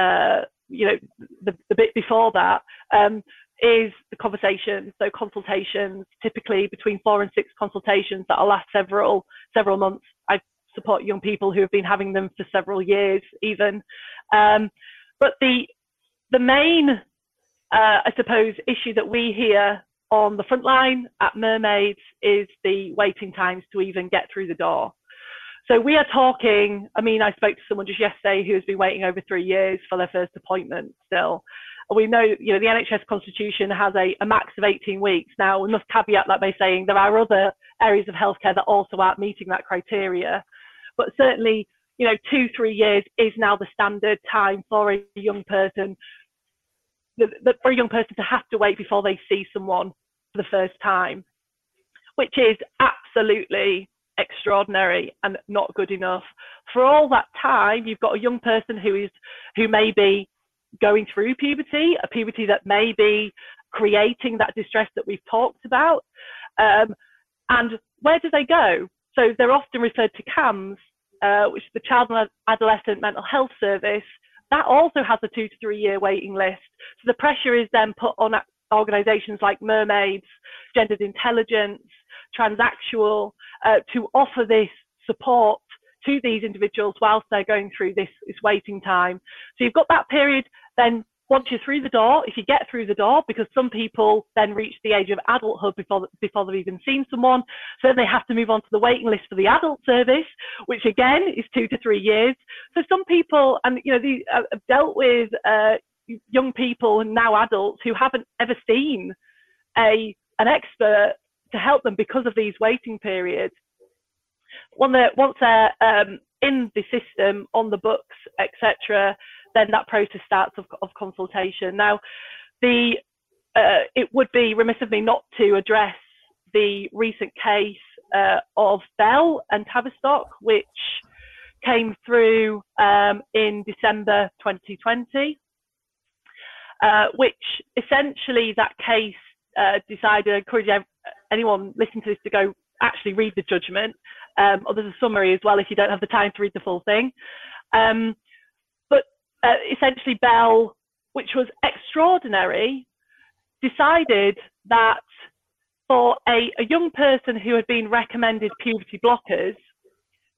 Speaker 3: uh, you know, the, the bit before that um, is the conversation. So consultations, typically between four and six consultations that will last several several months. I support young people who have been having them for several years, even. Um, but the the main, uh, I suppose, issue that we hear on the front line at Mermaids is the waiting times to even get through the door. So we are talking, I mean, I spoke to someone just yesterday who has been waiting over three years for their first appointment still. We know, you know, the NHS constitution has a, a max of 18 weeks. Now, we must caveat that by saying there are other areas of healthcare that also aren't meeting that criteria. But certainly, you know, two, three years is now the standard time for a young person, for a young person to have to wait before they see someone for the first time, which is absolutely extraordinary and not good enough. For all that time, you've got a young person who is who may be going through puberty, a puberty that may be creating that distress that we've talked about. Um, and where do they go? So they're often referred to CAMHS, uh, which is the Child and Adolescent Mental Health Service. That also has a two to three year waiting list. So the pressure is then put on organisations like Mermaids, Gendered Intelligence, Transactual, uh, to offer this support to these individuals whilst they're going through this, this waiting time. So you've got that period, then once you're through the door, if you get through the door, because some people then reach the age of adulthood before before they've even seen someone, so then they have to move on to the waiting list for the adult service, which again is two to three years. So some people, and you know, uh, have dealt with uh, young people and now adults who haven't ever seen a an expert to help them because of these waiting periods. They're, once they're um, in the system, on the books, etc., then that process starts of, of consultation. Now, the uh, it would be remiss of me not to address the recent case uh, of Bell and Tavistock, which came through um, in December 2020, uh, which essentially that case uh, decided, I encourage anyone listening to this to go actually read the judgment. Um, or there's a summary as well if you don't have the time to read the full thing. Um, but uh, essentially, Bell, which was extraordinary, decided that for a, a young person who had been recommended puberty blockers,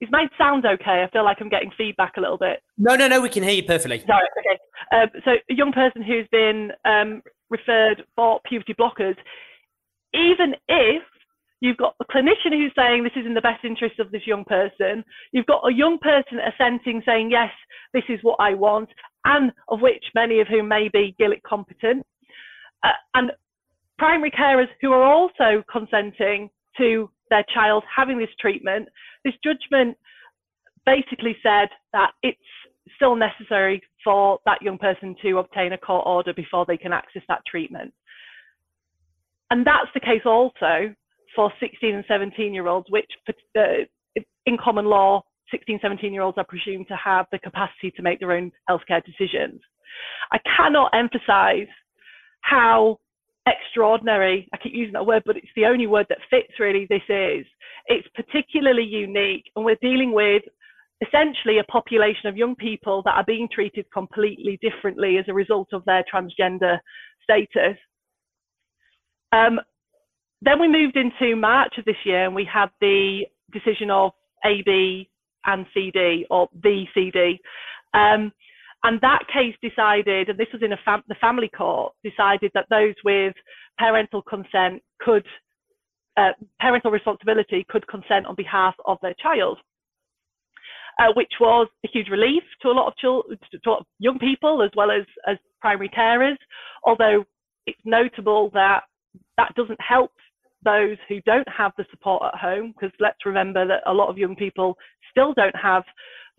Speaker 3: is made sound okay? I feel like I'm getting feedback a little bit.
Speaker 1: No, no, no, we can hear you perfectly.
Speaker 3: Sorry, okay. Um, so a young person who's been um, referred for puberty blockers, even if you've got the clinician who's saying this is in the best interest of this young person, you've got a young person assenting saying, yes, this is what I want, and of which many of whom may be Gillick competent, uh, and primary carers who are also consenting to their child having this treatment, this judgment basically said that it's still necessary for that young person to obtain a court order before they can access that treatment. And that's the case also for 16 and 17 year olds, which uh, in common law, 16, 17 year olds are presumed to have the capacity to make their own healthcare decisions. I cannot emphasize how extraordinary, I keep using that word, but it's the only word that fits really this is. It's particularly unique, and we're dealing with essentially a population of young people that are being treated completely differently as a result of their transgender status. Um, then we moved into March of this year and we had the decision of AB and CD or the CD. Um, and that case decided, and this was in fam- the family court, decided that those with parental consent could, uh, parental responsibility could consent on behalf of their child. Uh, which was a huge relief to a lot of children, to young people as well as, as primary carers. Although it's notable that that doesn't help those who don't have the support at home, because let's remember that a lot of young people still don't have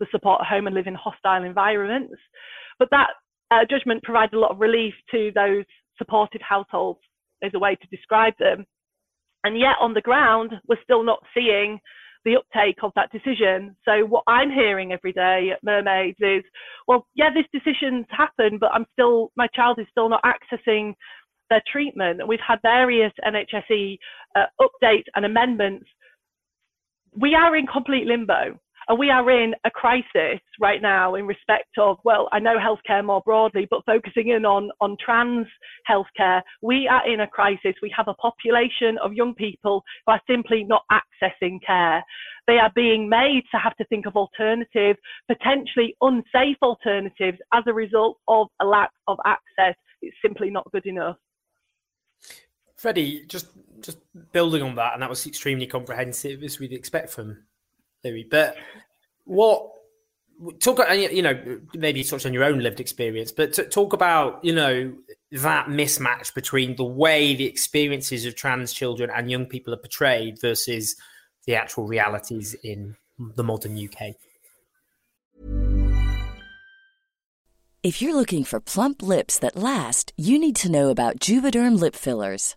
Speaker 3: the support at home and live in hostile environments. But that uh, judgment provides a lot of relief to those supported households as a way to describe them. And yet on the ground, we're still not seeing the uptake of that decision. So what I'm hearing every day at Mermaids is, well, yeah, this decision's happened, but I'm still, my child is still not accessing their treatment. We've had various NHSE uh, updates and amendments. We are in complete limbo. And we are in a crisis right now in respect of, well, I know healthcare more broadly, but focusing in on, on trans healthcare, we are in a crisis. We have a population of young people who are simply not accessing care. They are being made to have to think of alternative, potentially unsafe alternatives as a result of a lack of access. It's simply not good enough.
Speaker 1: Freddy, just just building on that, and that was extremely comprehensive as we'd expect from Lui. But what talk uh, you know maybe touch on your own lived experience, but talk about you know that mismatch between the way the experiences of trans children and young people are portrayed versus the actual realities in the modern UK.
Speaker 4: If you're looking for plump lips that last, you need to know about Juvederm lip fillers.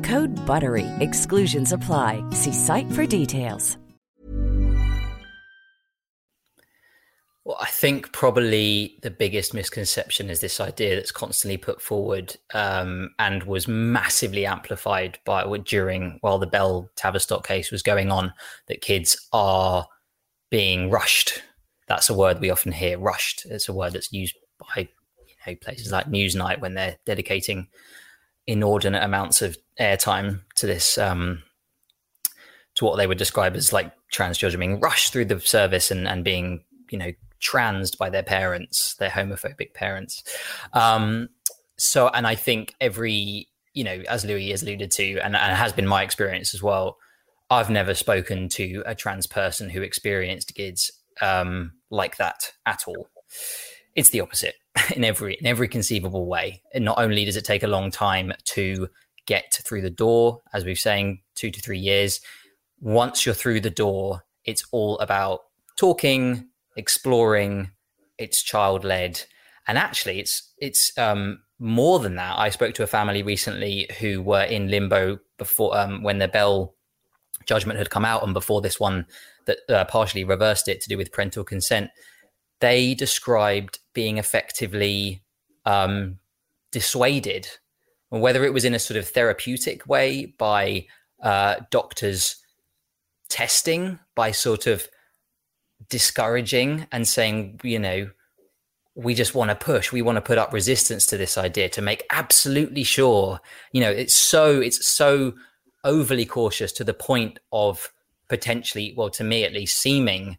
Speaker 4: Code BUTTERY. Exclusions apply. See site for details.
Speaker 2: Well, I think probably the biggest misconception is this idea that's constantly put forward um, and was massively amplified by during while the Bell Tavistock case was going on that kids are being rushed. That's a word we often hear. Rushed. It's a word that's used by you know places like Newsnight when they're dedicating inordinate amounts of airtime to this um, to what they would describe as like trans children being rushed through the service and, and being you know transed by their parents, their homophobic parents. Um, so, and I think every, you know, as Lui has alluded to, and, and has been my experience as well, I've never spoken to a trans person who experienced GIDS um, like that at all. It's the opposite in every in every conceivable way. And not only does it take a long time to get through the door, as we've saying, two to three years. Once you're through the door, it's all about talking, exploring, it's child led, and actually, it's it's um, more than that. I spoke to a family recently who were in limbo before um, when the Bell judgment had come out, and before this one that uh, partially reversed it to do with parental consent. They described being effectively um, dissuaded, whether it was in a sort of therapeutic way by uh, doctors testing, by sort of discouraging and saying, you know, we just want to push, we want to put up resistance to this idea to make absolutely sure, you know, it's so, it's so overly cautious to the point of potentially, well, to me at least, seeming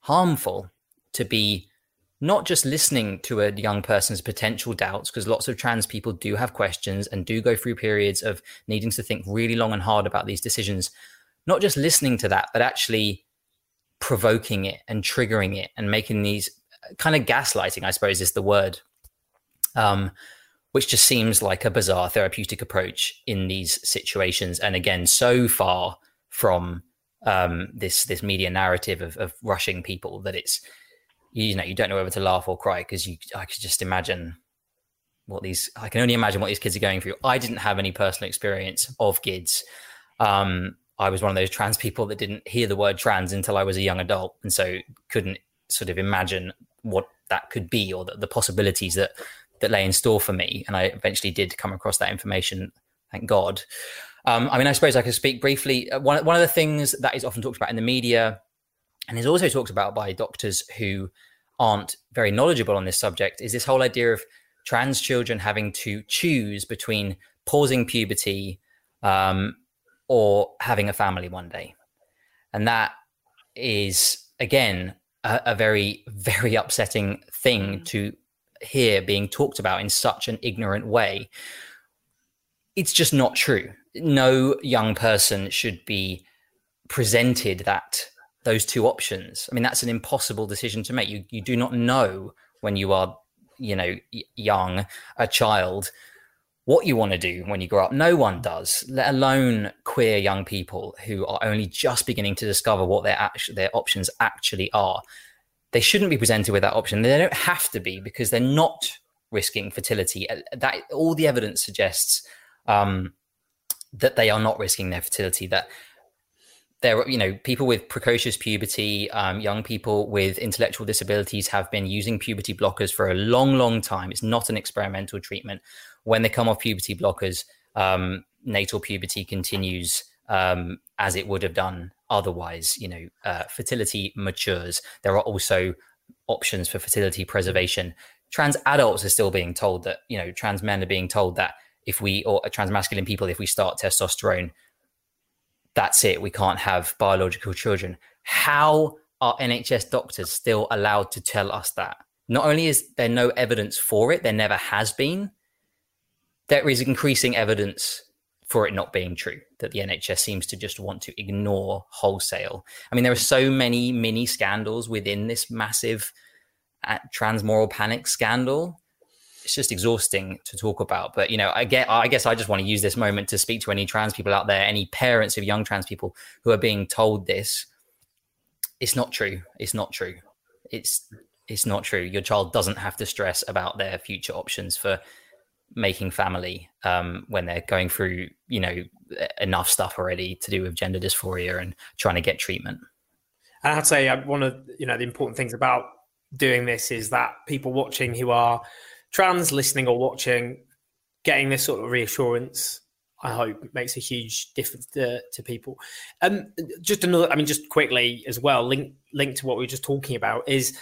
Speaker 2: harmful to be not just listening to a young person's potential doubts, because lots of trans people do have questions and do go through periods of needing to think really long and hard about these decisions. Not just listening to that, but actually provoking it and triggering it and making these kind of gaslighting, I suppose, is the word, um, which just seems like a bizarre therapeutic approach in these situations. And again, so far from um, this this media narrative of, of rushing people that it's you know you don't know whether to laugh or cry because you I could just imagine what these I can only imagine what these kids are going through. I didn't have any personal experience of kids. Um, I was one of those trans people that didn't hear the word trans until I was a young adult, and so couldn't sort of imagine what that could be or the, the possibilities that that lay in store for me. And I eventually did come across that information. Thank God. Um, I mean, I suppose I could speak briefly. Uh, one one of the things that is often talked about in the media, and is also talked about by doctors who aren't very knowledgeable on this subject, is this whole idea of trans children having to choose between pausing puberty um, or having a family one day. And that is, again, a, a very, very upsetting thing mm. to hear being talked about in such an ignorant way. It's just not true. No young person should be presented that those two options. I mean, that's an impossible decision to make. You you do not know when you are, you know, young, a child, what you want to do when you grow up. No one does, let alone queer young people who are only just beginning to discover what their act- their options actually are. They shouldn't be presented with that option. They don't have to be because they're not risking fertility. Uh, that all the evidence suggests um, that they are not risking their fertility. That there, you know, people with precocious puberty, um, young people with intellectual disabilities have been using puberty blockers for a long, long time. It's not an experimental treatment. When they come off puberty blockers, um, natal puberty continues um, as it would have done otherwise. You know, uh, fertility matures. There are also options for fertility preservation. Trans adults are still being told that, you know, trans men are being told that if we, or trans masculine people, if we start testosterone, that's it. We can't have biological children. How are NHS doctors still allowed to tell us that? Not only is there no evidence for it, there never has been, there is increasing evidence for it not being true that the NHS seems to just want to ignore wholesale. I mean, there are so many mini scandals within this massive uh, trans moral panic scandal it's just exhausting to talk about. But you know, I get I guess I just want to use this moment to speak to any trans people out there, any parents of young trans people who are being told this. It's not true. It's not true. It's it's not true. Your child doesn't have to stress about their future options for making family um, when they're going through, you know, enough stuff already to do with gender dysphoria and trying to get treatment.
Speaker 1: And I'd say uh, one of you know the important things about doing this is that people watching who are trans listening or watching, getting this sort of reassurance, I hope makes a huge difference to, to people. Um, just another, I mean, just quickly as well, link linked to what we were just talking about is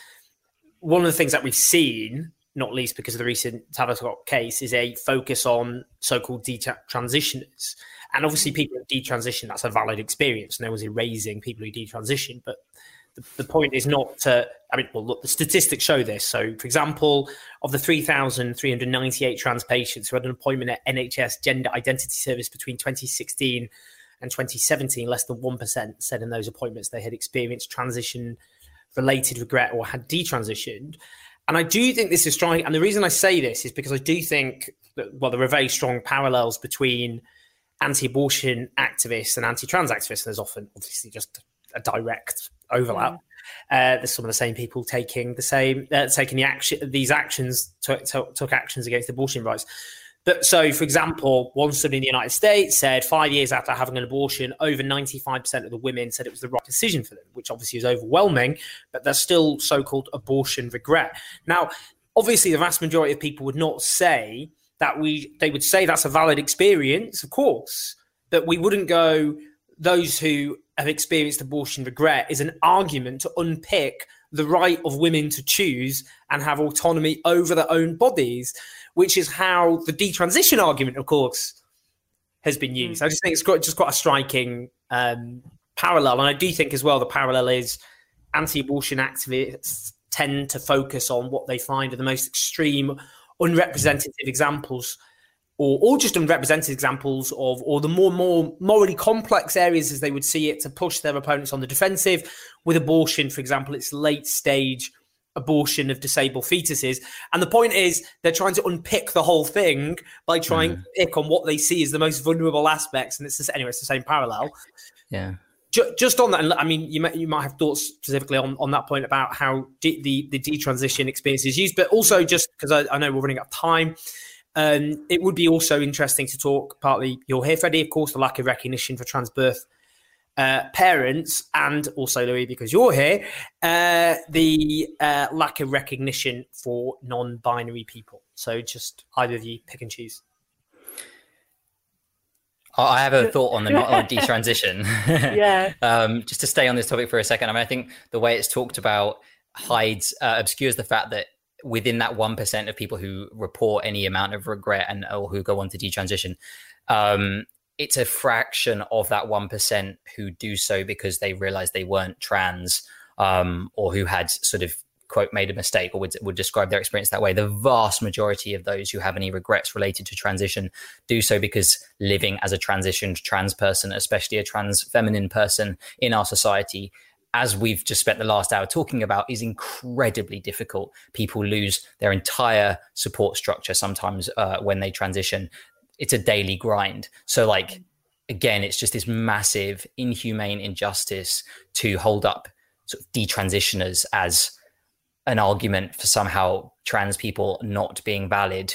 Speaker 1: one of the things that we've seen, not least because of the recent Tavistock case, is a focus on so-called detransitioners. And obviously, people who detransition, that's a valid experience. No one's erasing people who detransition, but the, the point is not to, I mean, well, look, the statistics show this. So, for example, of the 3,398 trans patients who had an appointment at NHS Gender Identity Service between 2016 and 2017, less than 1% said in those appointments they had experienced transition related regret or had detransitioned. And I do think this is strong. And the reason I say this is because I do think that, well, there are very strong parallels between anti abortion activists and anti trans activists. And there's often, obviously, just a direct overlap. Uh, there's some of the same people taking the same, uh, taking the action, these actions took, took, took actions against abortion rights. But so, for example, one study in the United States said five years after having an abortion, over 95% of the women said it was the right decision for them, which obviously is overwhelming, but there's still so called abortion regret. Now, obviously, the vast majority of people would not say that we, they would say that's a valid experience, of course, but we wouldn't go, those who have experienced abortion regret is an argument to unpick the right of women to choose and have autonomy over their own bodies, which is how the detransition argument, of course, has been used. Mm. I just think it's got just quite a striking um, parallel, and I do think as well the parallel is anti-abortion activists tend to focus on what they find are the most extreme, unrepresentative examples or, or just unrepresented examples of, or the more more morally complex areas as they would see it to push their opponents on the defensive. With abortion, for example, it's late stage abortion of disabled fetuses. And the point is, they're trying to unpick the whole thing by trying mm. to pick on what they see as the most vulnerable aspects. And it's just, anyway, it's the same parallel.
Speaker 2: Yeah.
Speaker 1: Just on that, and I mean, you might you might have thoughts specifically on, on that point about how de- the the detransition experience is used, but also just because I, I know we're running out of time, um, it would be also interesting to talk partly, you're here, Freddy, of course, the lack of recognition for trans birth uh, parents, and also, Lui, because you're here, uh, the uh, lack of recognition for non binary people. So just either of you pick and choose.
Speaker 2: I have a thought on the not on detransition.
Speaker 3: yeah.
Speaker 2: um, just to stay on this topic for a second. I mean, I think the way it's talked about hides uh, obscures the fact that within that 1% of people who report any amount of regret and or who go on to detransition um, it's a fraction of that 1% who do so because they realize they weren't trans um, or who had sort of quote made a mistake or would, would describe their experience that way. The vast majority of those who have any regrets related to transition do so because living as a transitioned trans person especially a trans feminine person in our society as we've just spent the last hour talking about is incredibly difficult. People lose their entire support structure sometimes uh, when they transition. It's a daily grind. So like again it's just this massive inhumane injustice to hold up sort of detransitioners as an argument for somehow trans people not being valid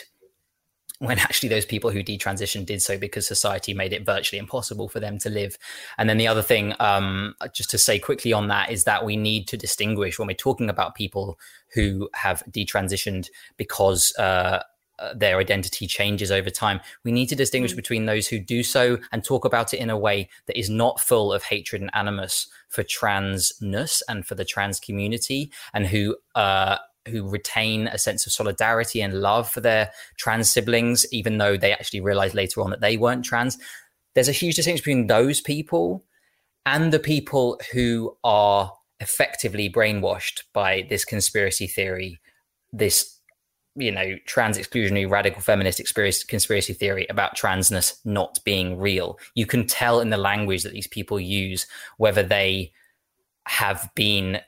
Speaker 2: when actually those people who detransitioned did so because society made it virtually impossible for them to live. And then the other thing, um, just to say quickly on that, is that we need to distinguish when we're talking about people who have detransitioned because uh, uh, their identity changes over time. We need to distinguish mm. between those who do so and talk about it in a way that is not full of hatred and animus for transness and for the trans community, and who uh, who retain a sense of solidarity and love for their trans siblings, even though they actually realize later on that they weren't trans. There's a huge distinction between those people and the people who are effectively brainwashed by this conspiracy theory, this you know, trans exclusionary radical feminist conspiracy theory about transness not being real. You can tell in the language that these people use whether they have been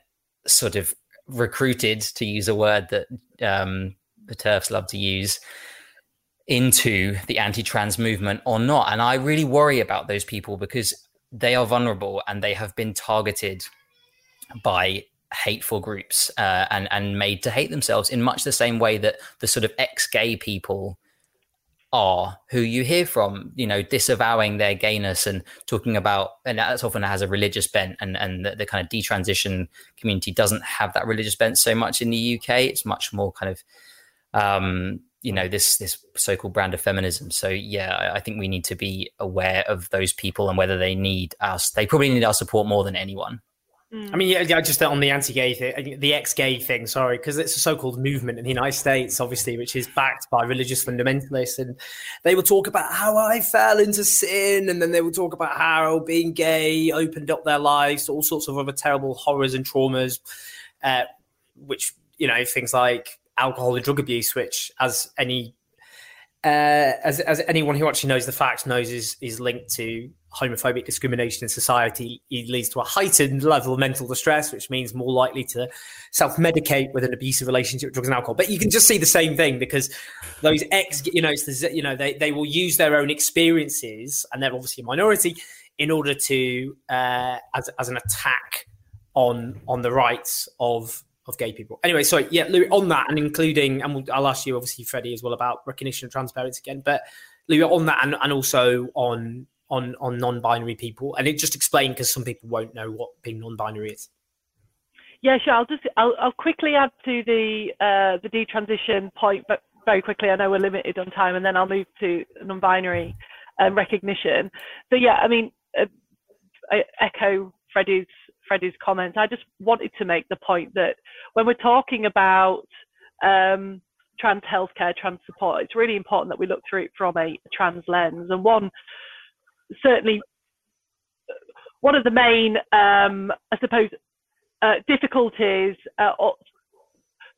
Speaker 2: sort of recruited, to use a word that um, the TERFs love to use, into the anti trans movement or not. And I really worry about those people because they are vulnerable and they have been targeted by hateful groups uh, and and made to hate themselves in much the same way that the sort of ex-gay people are who you hear from you know disavowing their gayness and talking about and that's often has a religious bent and and the, the kind of detransition community doesn't have that religious bent so much in the UK it's much more kind of um you know this this so-called brand of feminism. So yeah I, I think we need to be aware of those people and whether they need us. They probably need our support more than anyone
Speaker 1: Mm. I mean, yeah, yeah, just on the anti-gay thing, the ex-gay thing. Sorry, because it's a so-called movement in the United States, obviously, which is backed by religious fundamentalists, and they will talk about how I fell into sin, and then they will talk about how being gay opened up their lives to all sorts of other terrible horrors and traumas, uh, which you know things like alcohol and drug abuse, which, as any uh, as as anyone who actually knows the facts knows, is is linked to homophobic discrimination in society. It leads to a heightened level of mental distress, which means more likely to self medicate with an abusive relationship with drugs and alcohol. But you can just see the same thing because those ex, you know, it's the, you know, they they will use their own experiences, and they're obviously a minority, in order to uh, as as an attack on on the rights of of gay people. Anyway, sorry, yeah, Lui, on that and including, and we'll, I'll ask you obviously, Freddy, as well about recognition and transparency again, but Lui, on that and, and also on on on non-binary people, and it just explain because some people won't know what being non-binary is.
Speaker 3: Yeah, sure. I'll just I'll, I'll quickly add to the uh, the detransition point, but very quickly. I know we're limited on time, and then I'll move to non-binary um, recognition. So yeah, I mean, uh, I echo Freddy's Freddy's comments. I just wanted to make the point that when we're talking about um, trans healthcare, trans support, it's really important that we look through it from a, a trans lens. And one, certainly, one of the main, um, I suppose, uh, difficulties uh, or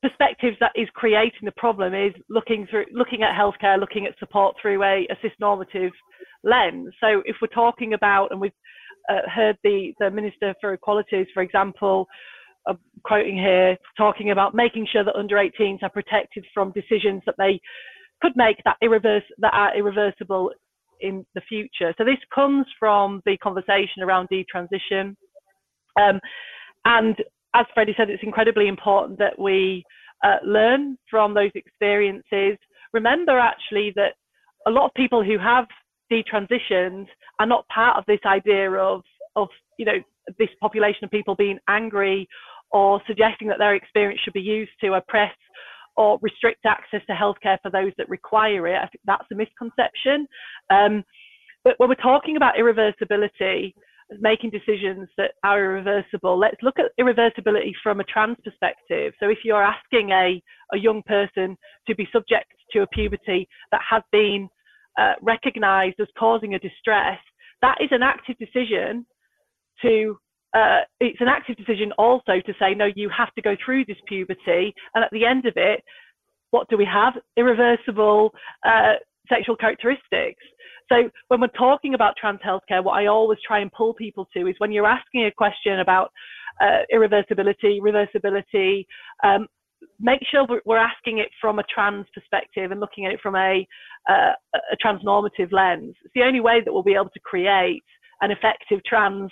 Speaker 3: perspectives that is creating the problem is looking through, looking at healthcare, looking at support through a, a cis-normative lens. So if we're talking about, and we've uh, heard the, the Minister for Equalities, for example, uh, quoting here, talking about making sure that under 18s are protected from decisions that they could make that, irreverse, that are irreversible in the future. So this comes from the conversation around detransition. Um, and as Freddy said, it's incredibly important that we uh, learn from those experiences. Remember actually that a lot of people who have detransitioned are not part of this idea of of you know this population of people being angry or suggesting that their experience should be used to oppress or restrict access to healthcare for those that require it. I think that's a misconception. Um, but when we're talking about irreversibility, making decisions that are irreversible. Let's look at irreversibility from a trans perspective. So if you're asking a, a young person to be subject to a puberty that has been uh, recognized as causing a distress, that is an active decision to uh, it's an active decision also to say no you have to go through this puberty. And at the end of it what do we have? Irreversible uh, sexual characteristics. So when we're talking about trans healthcare, what I always try and pull people to is when you're asking a question about uh, irreversibility, reversibility, um, make sure we're asking it from a trans perspective and looking at it from a, uh, a transnormative lens. It's the only way that we'll be able to create an effective trans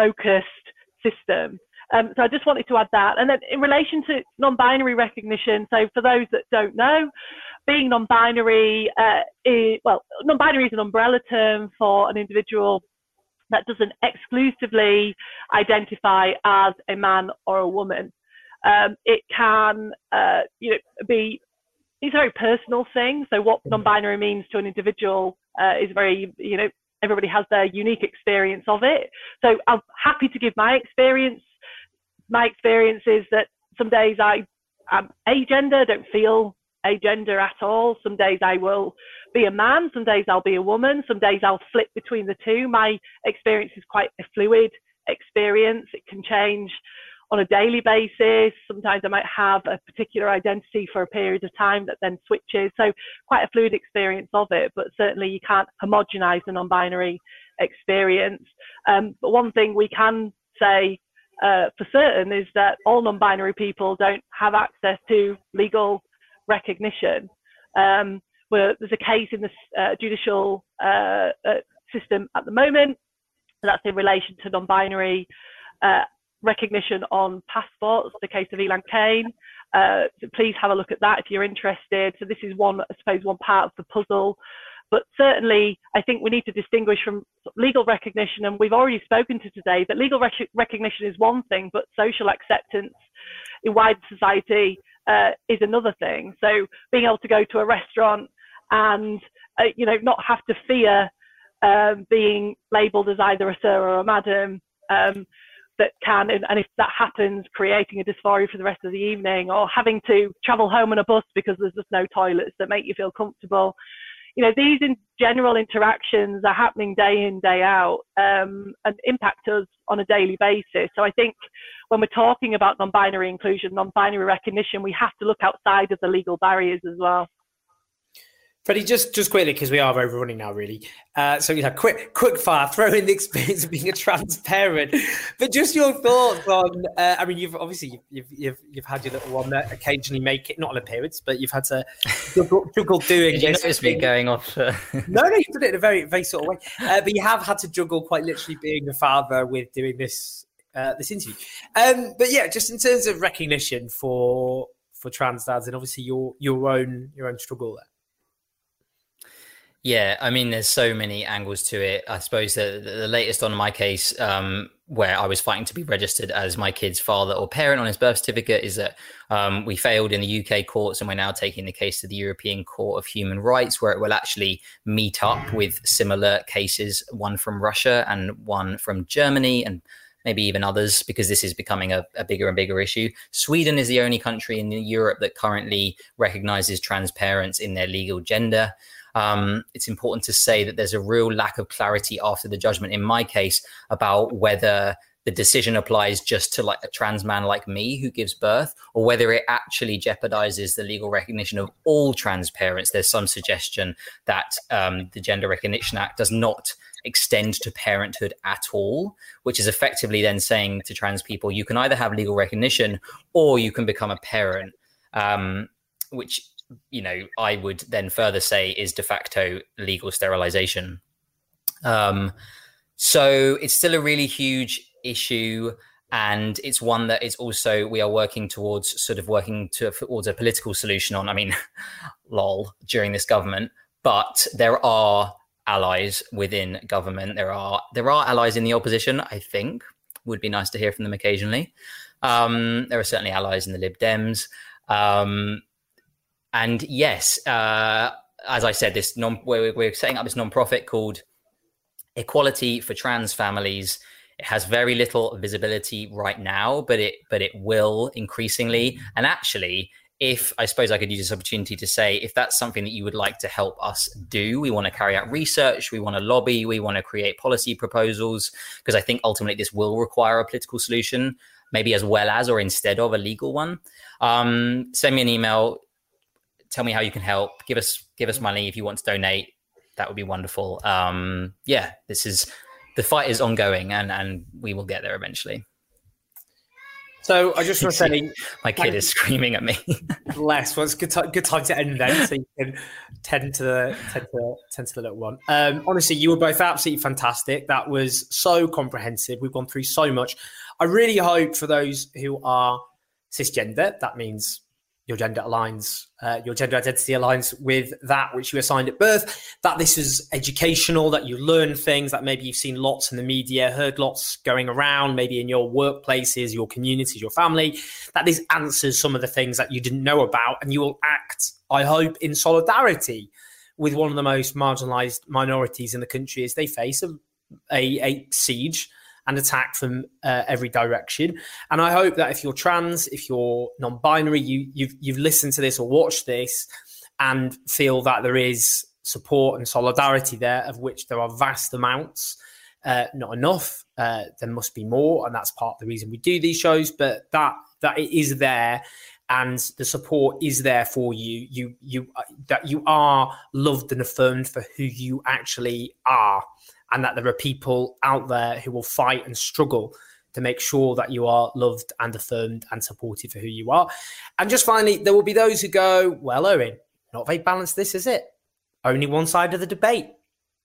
Speaker 3: focused system. Um, so I just wanted to add that. And then in relation to non-binary recognition, so for those that don't know, being non-binary uh, well, non-binary is an umbrella term for an individual that doesn't exclusively identify as a man or a woman. Um, it can, uh, you know, be it's a very personal thing. So what non-binary means to an individual uh, is very, you know, everybody has their unique experience of it. So I'm happy to give my experience. My experience is that some days I am a agender, don't feel a gender at all. Some days I will be a man, some days I'll be a woman, some days I'll flip between the two. My experience is quite a fluid experience. It can change on a daily basis. Sometimes I might have a particular identity for a period of time that then switches. So quite a fluid experience of it, but certainly you can't homogenize the non-binary experience. Um, but one thing we can say uh, for certain is that all non-binary people don't have access to legal recognition. Um, there's a case in the uh, judicial uh, uh, system at the moment, that's in relation to non-binary uh, recognition on passports, the case of Elan-Cane. Uh, so please have a look at that if you're interested. So this is one, I suppose, one part of the puzzle. But certainly, I think we need to distinguish from legal recognition, and we've already spoken to today that legal rec- recognition is one thing, but social acceptance in wider society uh, is another thing. So being able to go to a restaurant and uh, you know not have to fear um, being labelled as either a sir or a madam. Um, that can, and if that happens, creating a dysphoria for the rest of the evening, or having to travel home on a bus because there's just no toilets that make you feel comfortable you know, these in general interactions are happening day in, day out, um, and impact us on a daily basis. So I think when we're talking about non-binary inclusion, non-binary recognition, we have to look outside of the legal barriers as well.
Speaker 1: Freddy, just just quickly because we are overrunning now, really. Uh, so you know, quick quick fire, throw in the experience of being a trans parent, but just your thoughts on. Uh, I mean, you've obviously you've, you've you've had your little one that occasionally make it not an appearance, but you've had to juggle, juggle doing.
Speaker 2: Did you notice me going off?
Speaker 1: no, no, you did it in a very very sort of way. Uh, but you have had to juggle quite literally being a father with doing this uh, this interview. Um, but yeah, just in terms of recognition for for trans dads and obviously your your own your own struggle there.
Speaker 2: Yeah, I mean, there's so many angles to it. I suppose the, the latest on my case, um, where I was fighting to be registered as my kid's father or parent on his birth certificate, is that um, we failed in the UK courts and we're now taking the case to the European Court of Human Rights, where it will actually meet up with similar cases, one from Russia and one from Germany, and maybe even others, because this is becoming a, a, bigger and bigger issue. Sweden is the only country in Europe that currently recognizes trans parents in their legal gender um, it's important to say that there's a real lack of clarity after the judgment in my case about whether the decision applies just to like a trans man like me who gives birth or whether it actually jeopardizes the legal recognition of all trans parents. There's some suggestion that um, the gender recognition act does not extend to parenthood at all which is effectively then saying to trans people you can either have legal recognition or you can become a parent. Um, which you know, I would then further say is de facto legal sterilization. Um, so it's still a really huge issue. And it's one that is also we are working towards sort of working to, towards a political solution on. I mean, lol, during this government, but there are allies within government. There are there are allies in the opposition. I think would be nice to hear from them occasionally. Um, there are certainly allies in the Lib Dems. Um, and yes, uh, as I said, this non we're, we're setting up this non-profit called Equality for Trans Families It has very little visibility right now, but it but it will increasingly. And actually, if I suppose I could use this opportunity to say, if that's something that you would like to help us do, we want to carry out research, we want to lobby, we want to create policy proposals, because I think ultimately this will require a political solution, maybe as well as or instead of a legal one. Um, send me an email, tell me how you can help, give us give us money if you want to donate. That would be wonderful. Um, yeah, this is the fight is ongoing, and and we will get there eventually.
Speaker 1: So I just want to say,
Speaker 2: my kid is screaming at me.
Speaker 1: bless. Well, it's good, t- good time to end then, so you can tend to the tend to tend to the little one. Um, honestly, you were both absolutely fantastic. That was so comprehensive. We've gone through so much. I really hope for those who are cisgender, that means your gender aligns, uh, your gender identity aligns with that which you assigned at birth, that this is educational, that you learn things, that maybe you've seen lots in the media, heard lots going around, maybe in your workplaces, your communities, your family, that this answers some of the things that you didn't know about. And you will act, I hope, in solidarity with one of the most marginalized minorities in the country as they face a, a, a siege and attack from uh, every direction. And I hope that if you're trans, if you're non-binary, you, you've you've listened to this or watched this and feel that there is support and solidarity there, of which there are vast amounts. Uh, not enough. Uh, there must be more, and that's part of the reason we do these shows. But that that it is there, and the support is there for you. You you uh, that you are loved and affirmed for who you actually are and that there are people out there who will fight and struggle to make sure that you are loved and affirmed and supported for who you are. And just finally, there will be those who go, Well, Owen, not very balanced, this is it. Only one side of the debate.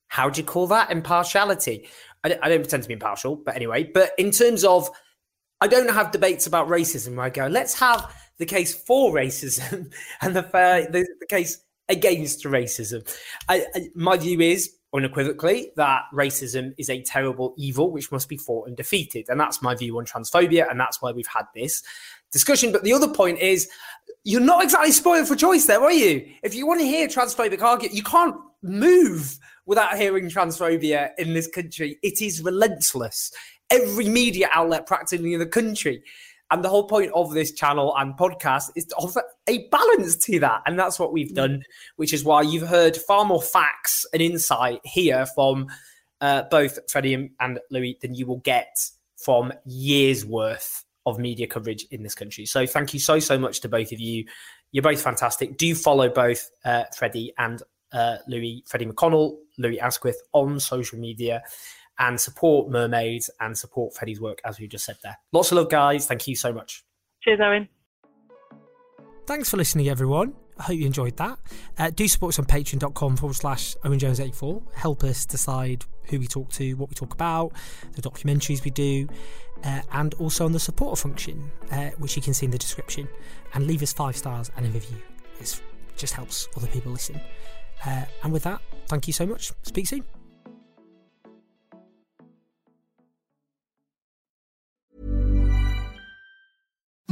Speaker 1: How do you call that impartiality? I, I don't pretend to be impartial, but anyway, but in terms of, I don't have debates about racism where I go, let's have the case for racism and the, the, the case against racism. I, I, my view is unequivocally that racism is a terrible evil which must be fought and defeated. And that's my view on transphobia. And that's why we've had this discussion. But the other point is, you're not exactly spoiled for choice there, are you? If you want to hear transphobic argument, you can't move without hearing transphobia in this country. It is relentless. Every media outlet practically in the country and the whole point of this channel and podcast is to offer a balance to that. And that's what we've done, which is why you've heard far more facts and insight here from uh, both Freddy and Lui than you will get from years worth of media coverage in this country. So thank you so, so much to both of you. You're both fantastic. Do follow both uh, Freddy and uh, Lui, Freddy McConnell, Lui Asquith on social media and support Mermaids and support Freddy's work, as we just said there. Lots of love, guys. Thank you so much.
Speaker 3: Cheers, Owen.
Speaker 5: Thanks for listening, everyone. I hope you enjoyed that. Uh, do support us on patreon.com forward slash Owen Jones 84. Help us decide who we talk to, what we talk about, the documentaries we do, uh, and also on the supporter function, uh, which you can see in the description. And leave us five stars and a review. It just helps other people listen. Uh, and with that, thank you so much. Speak soon.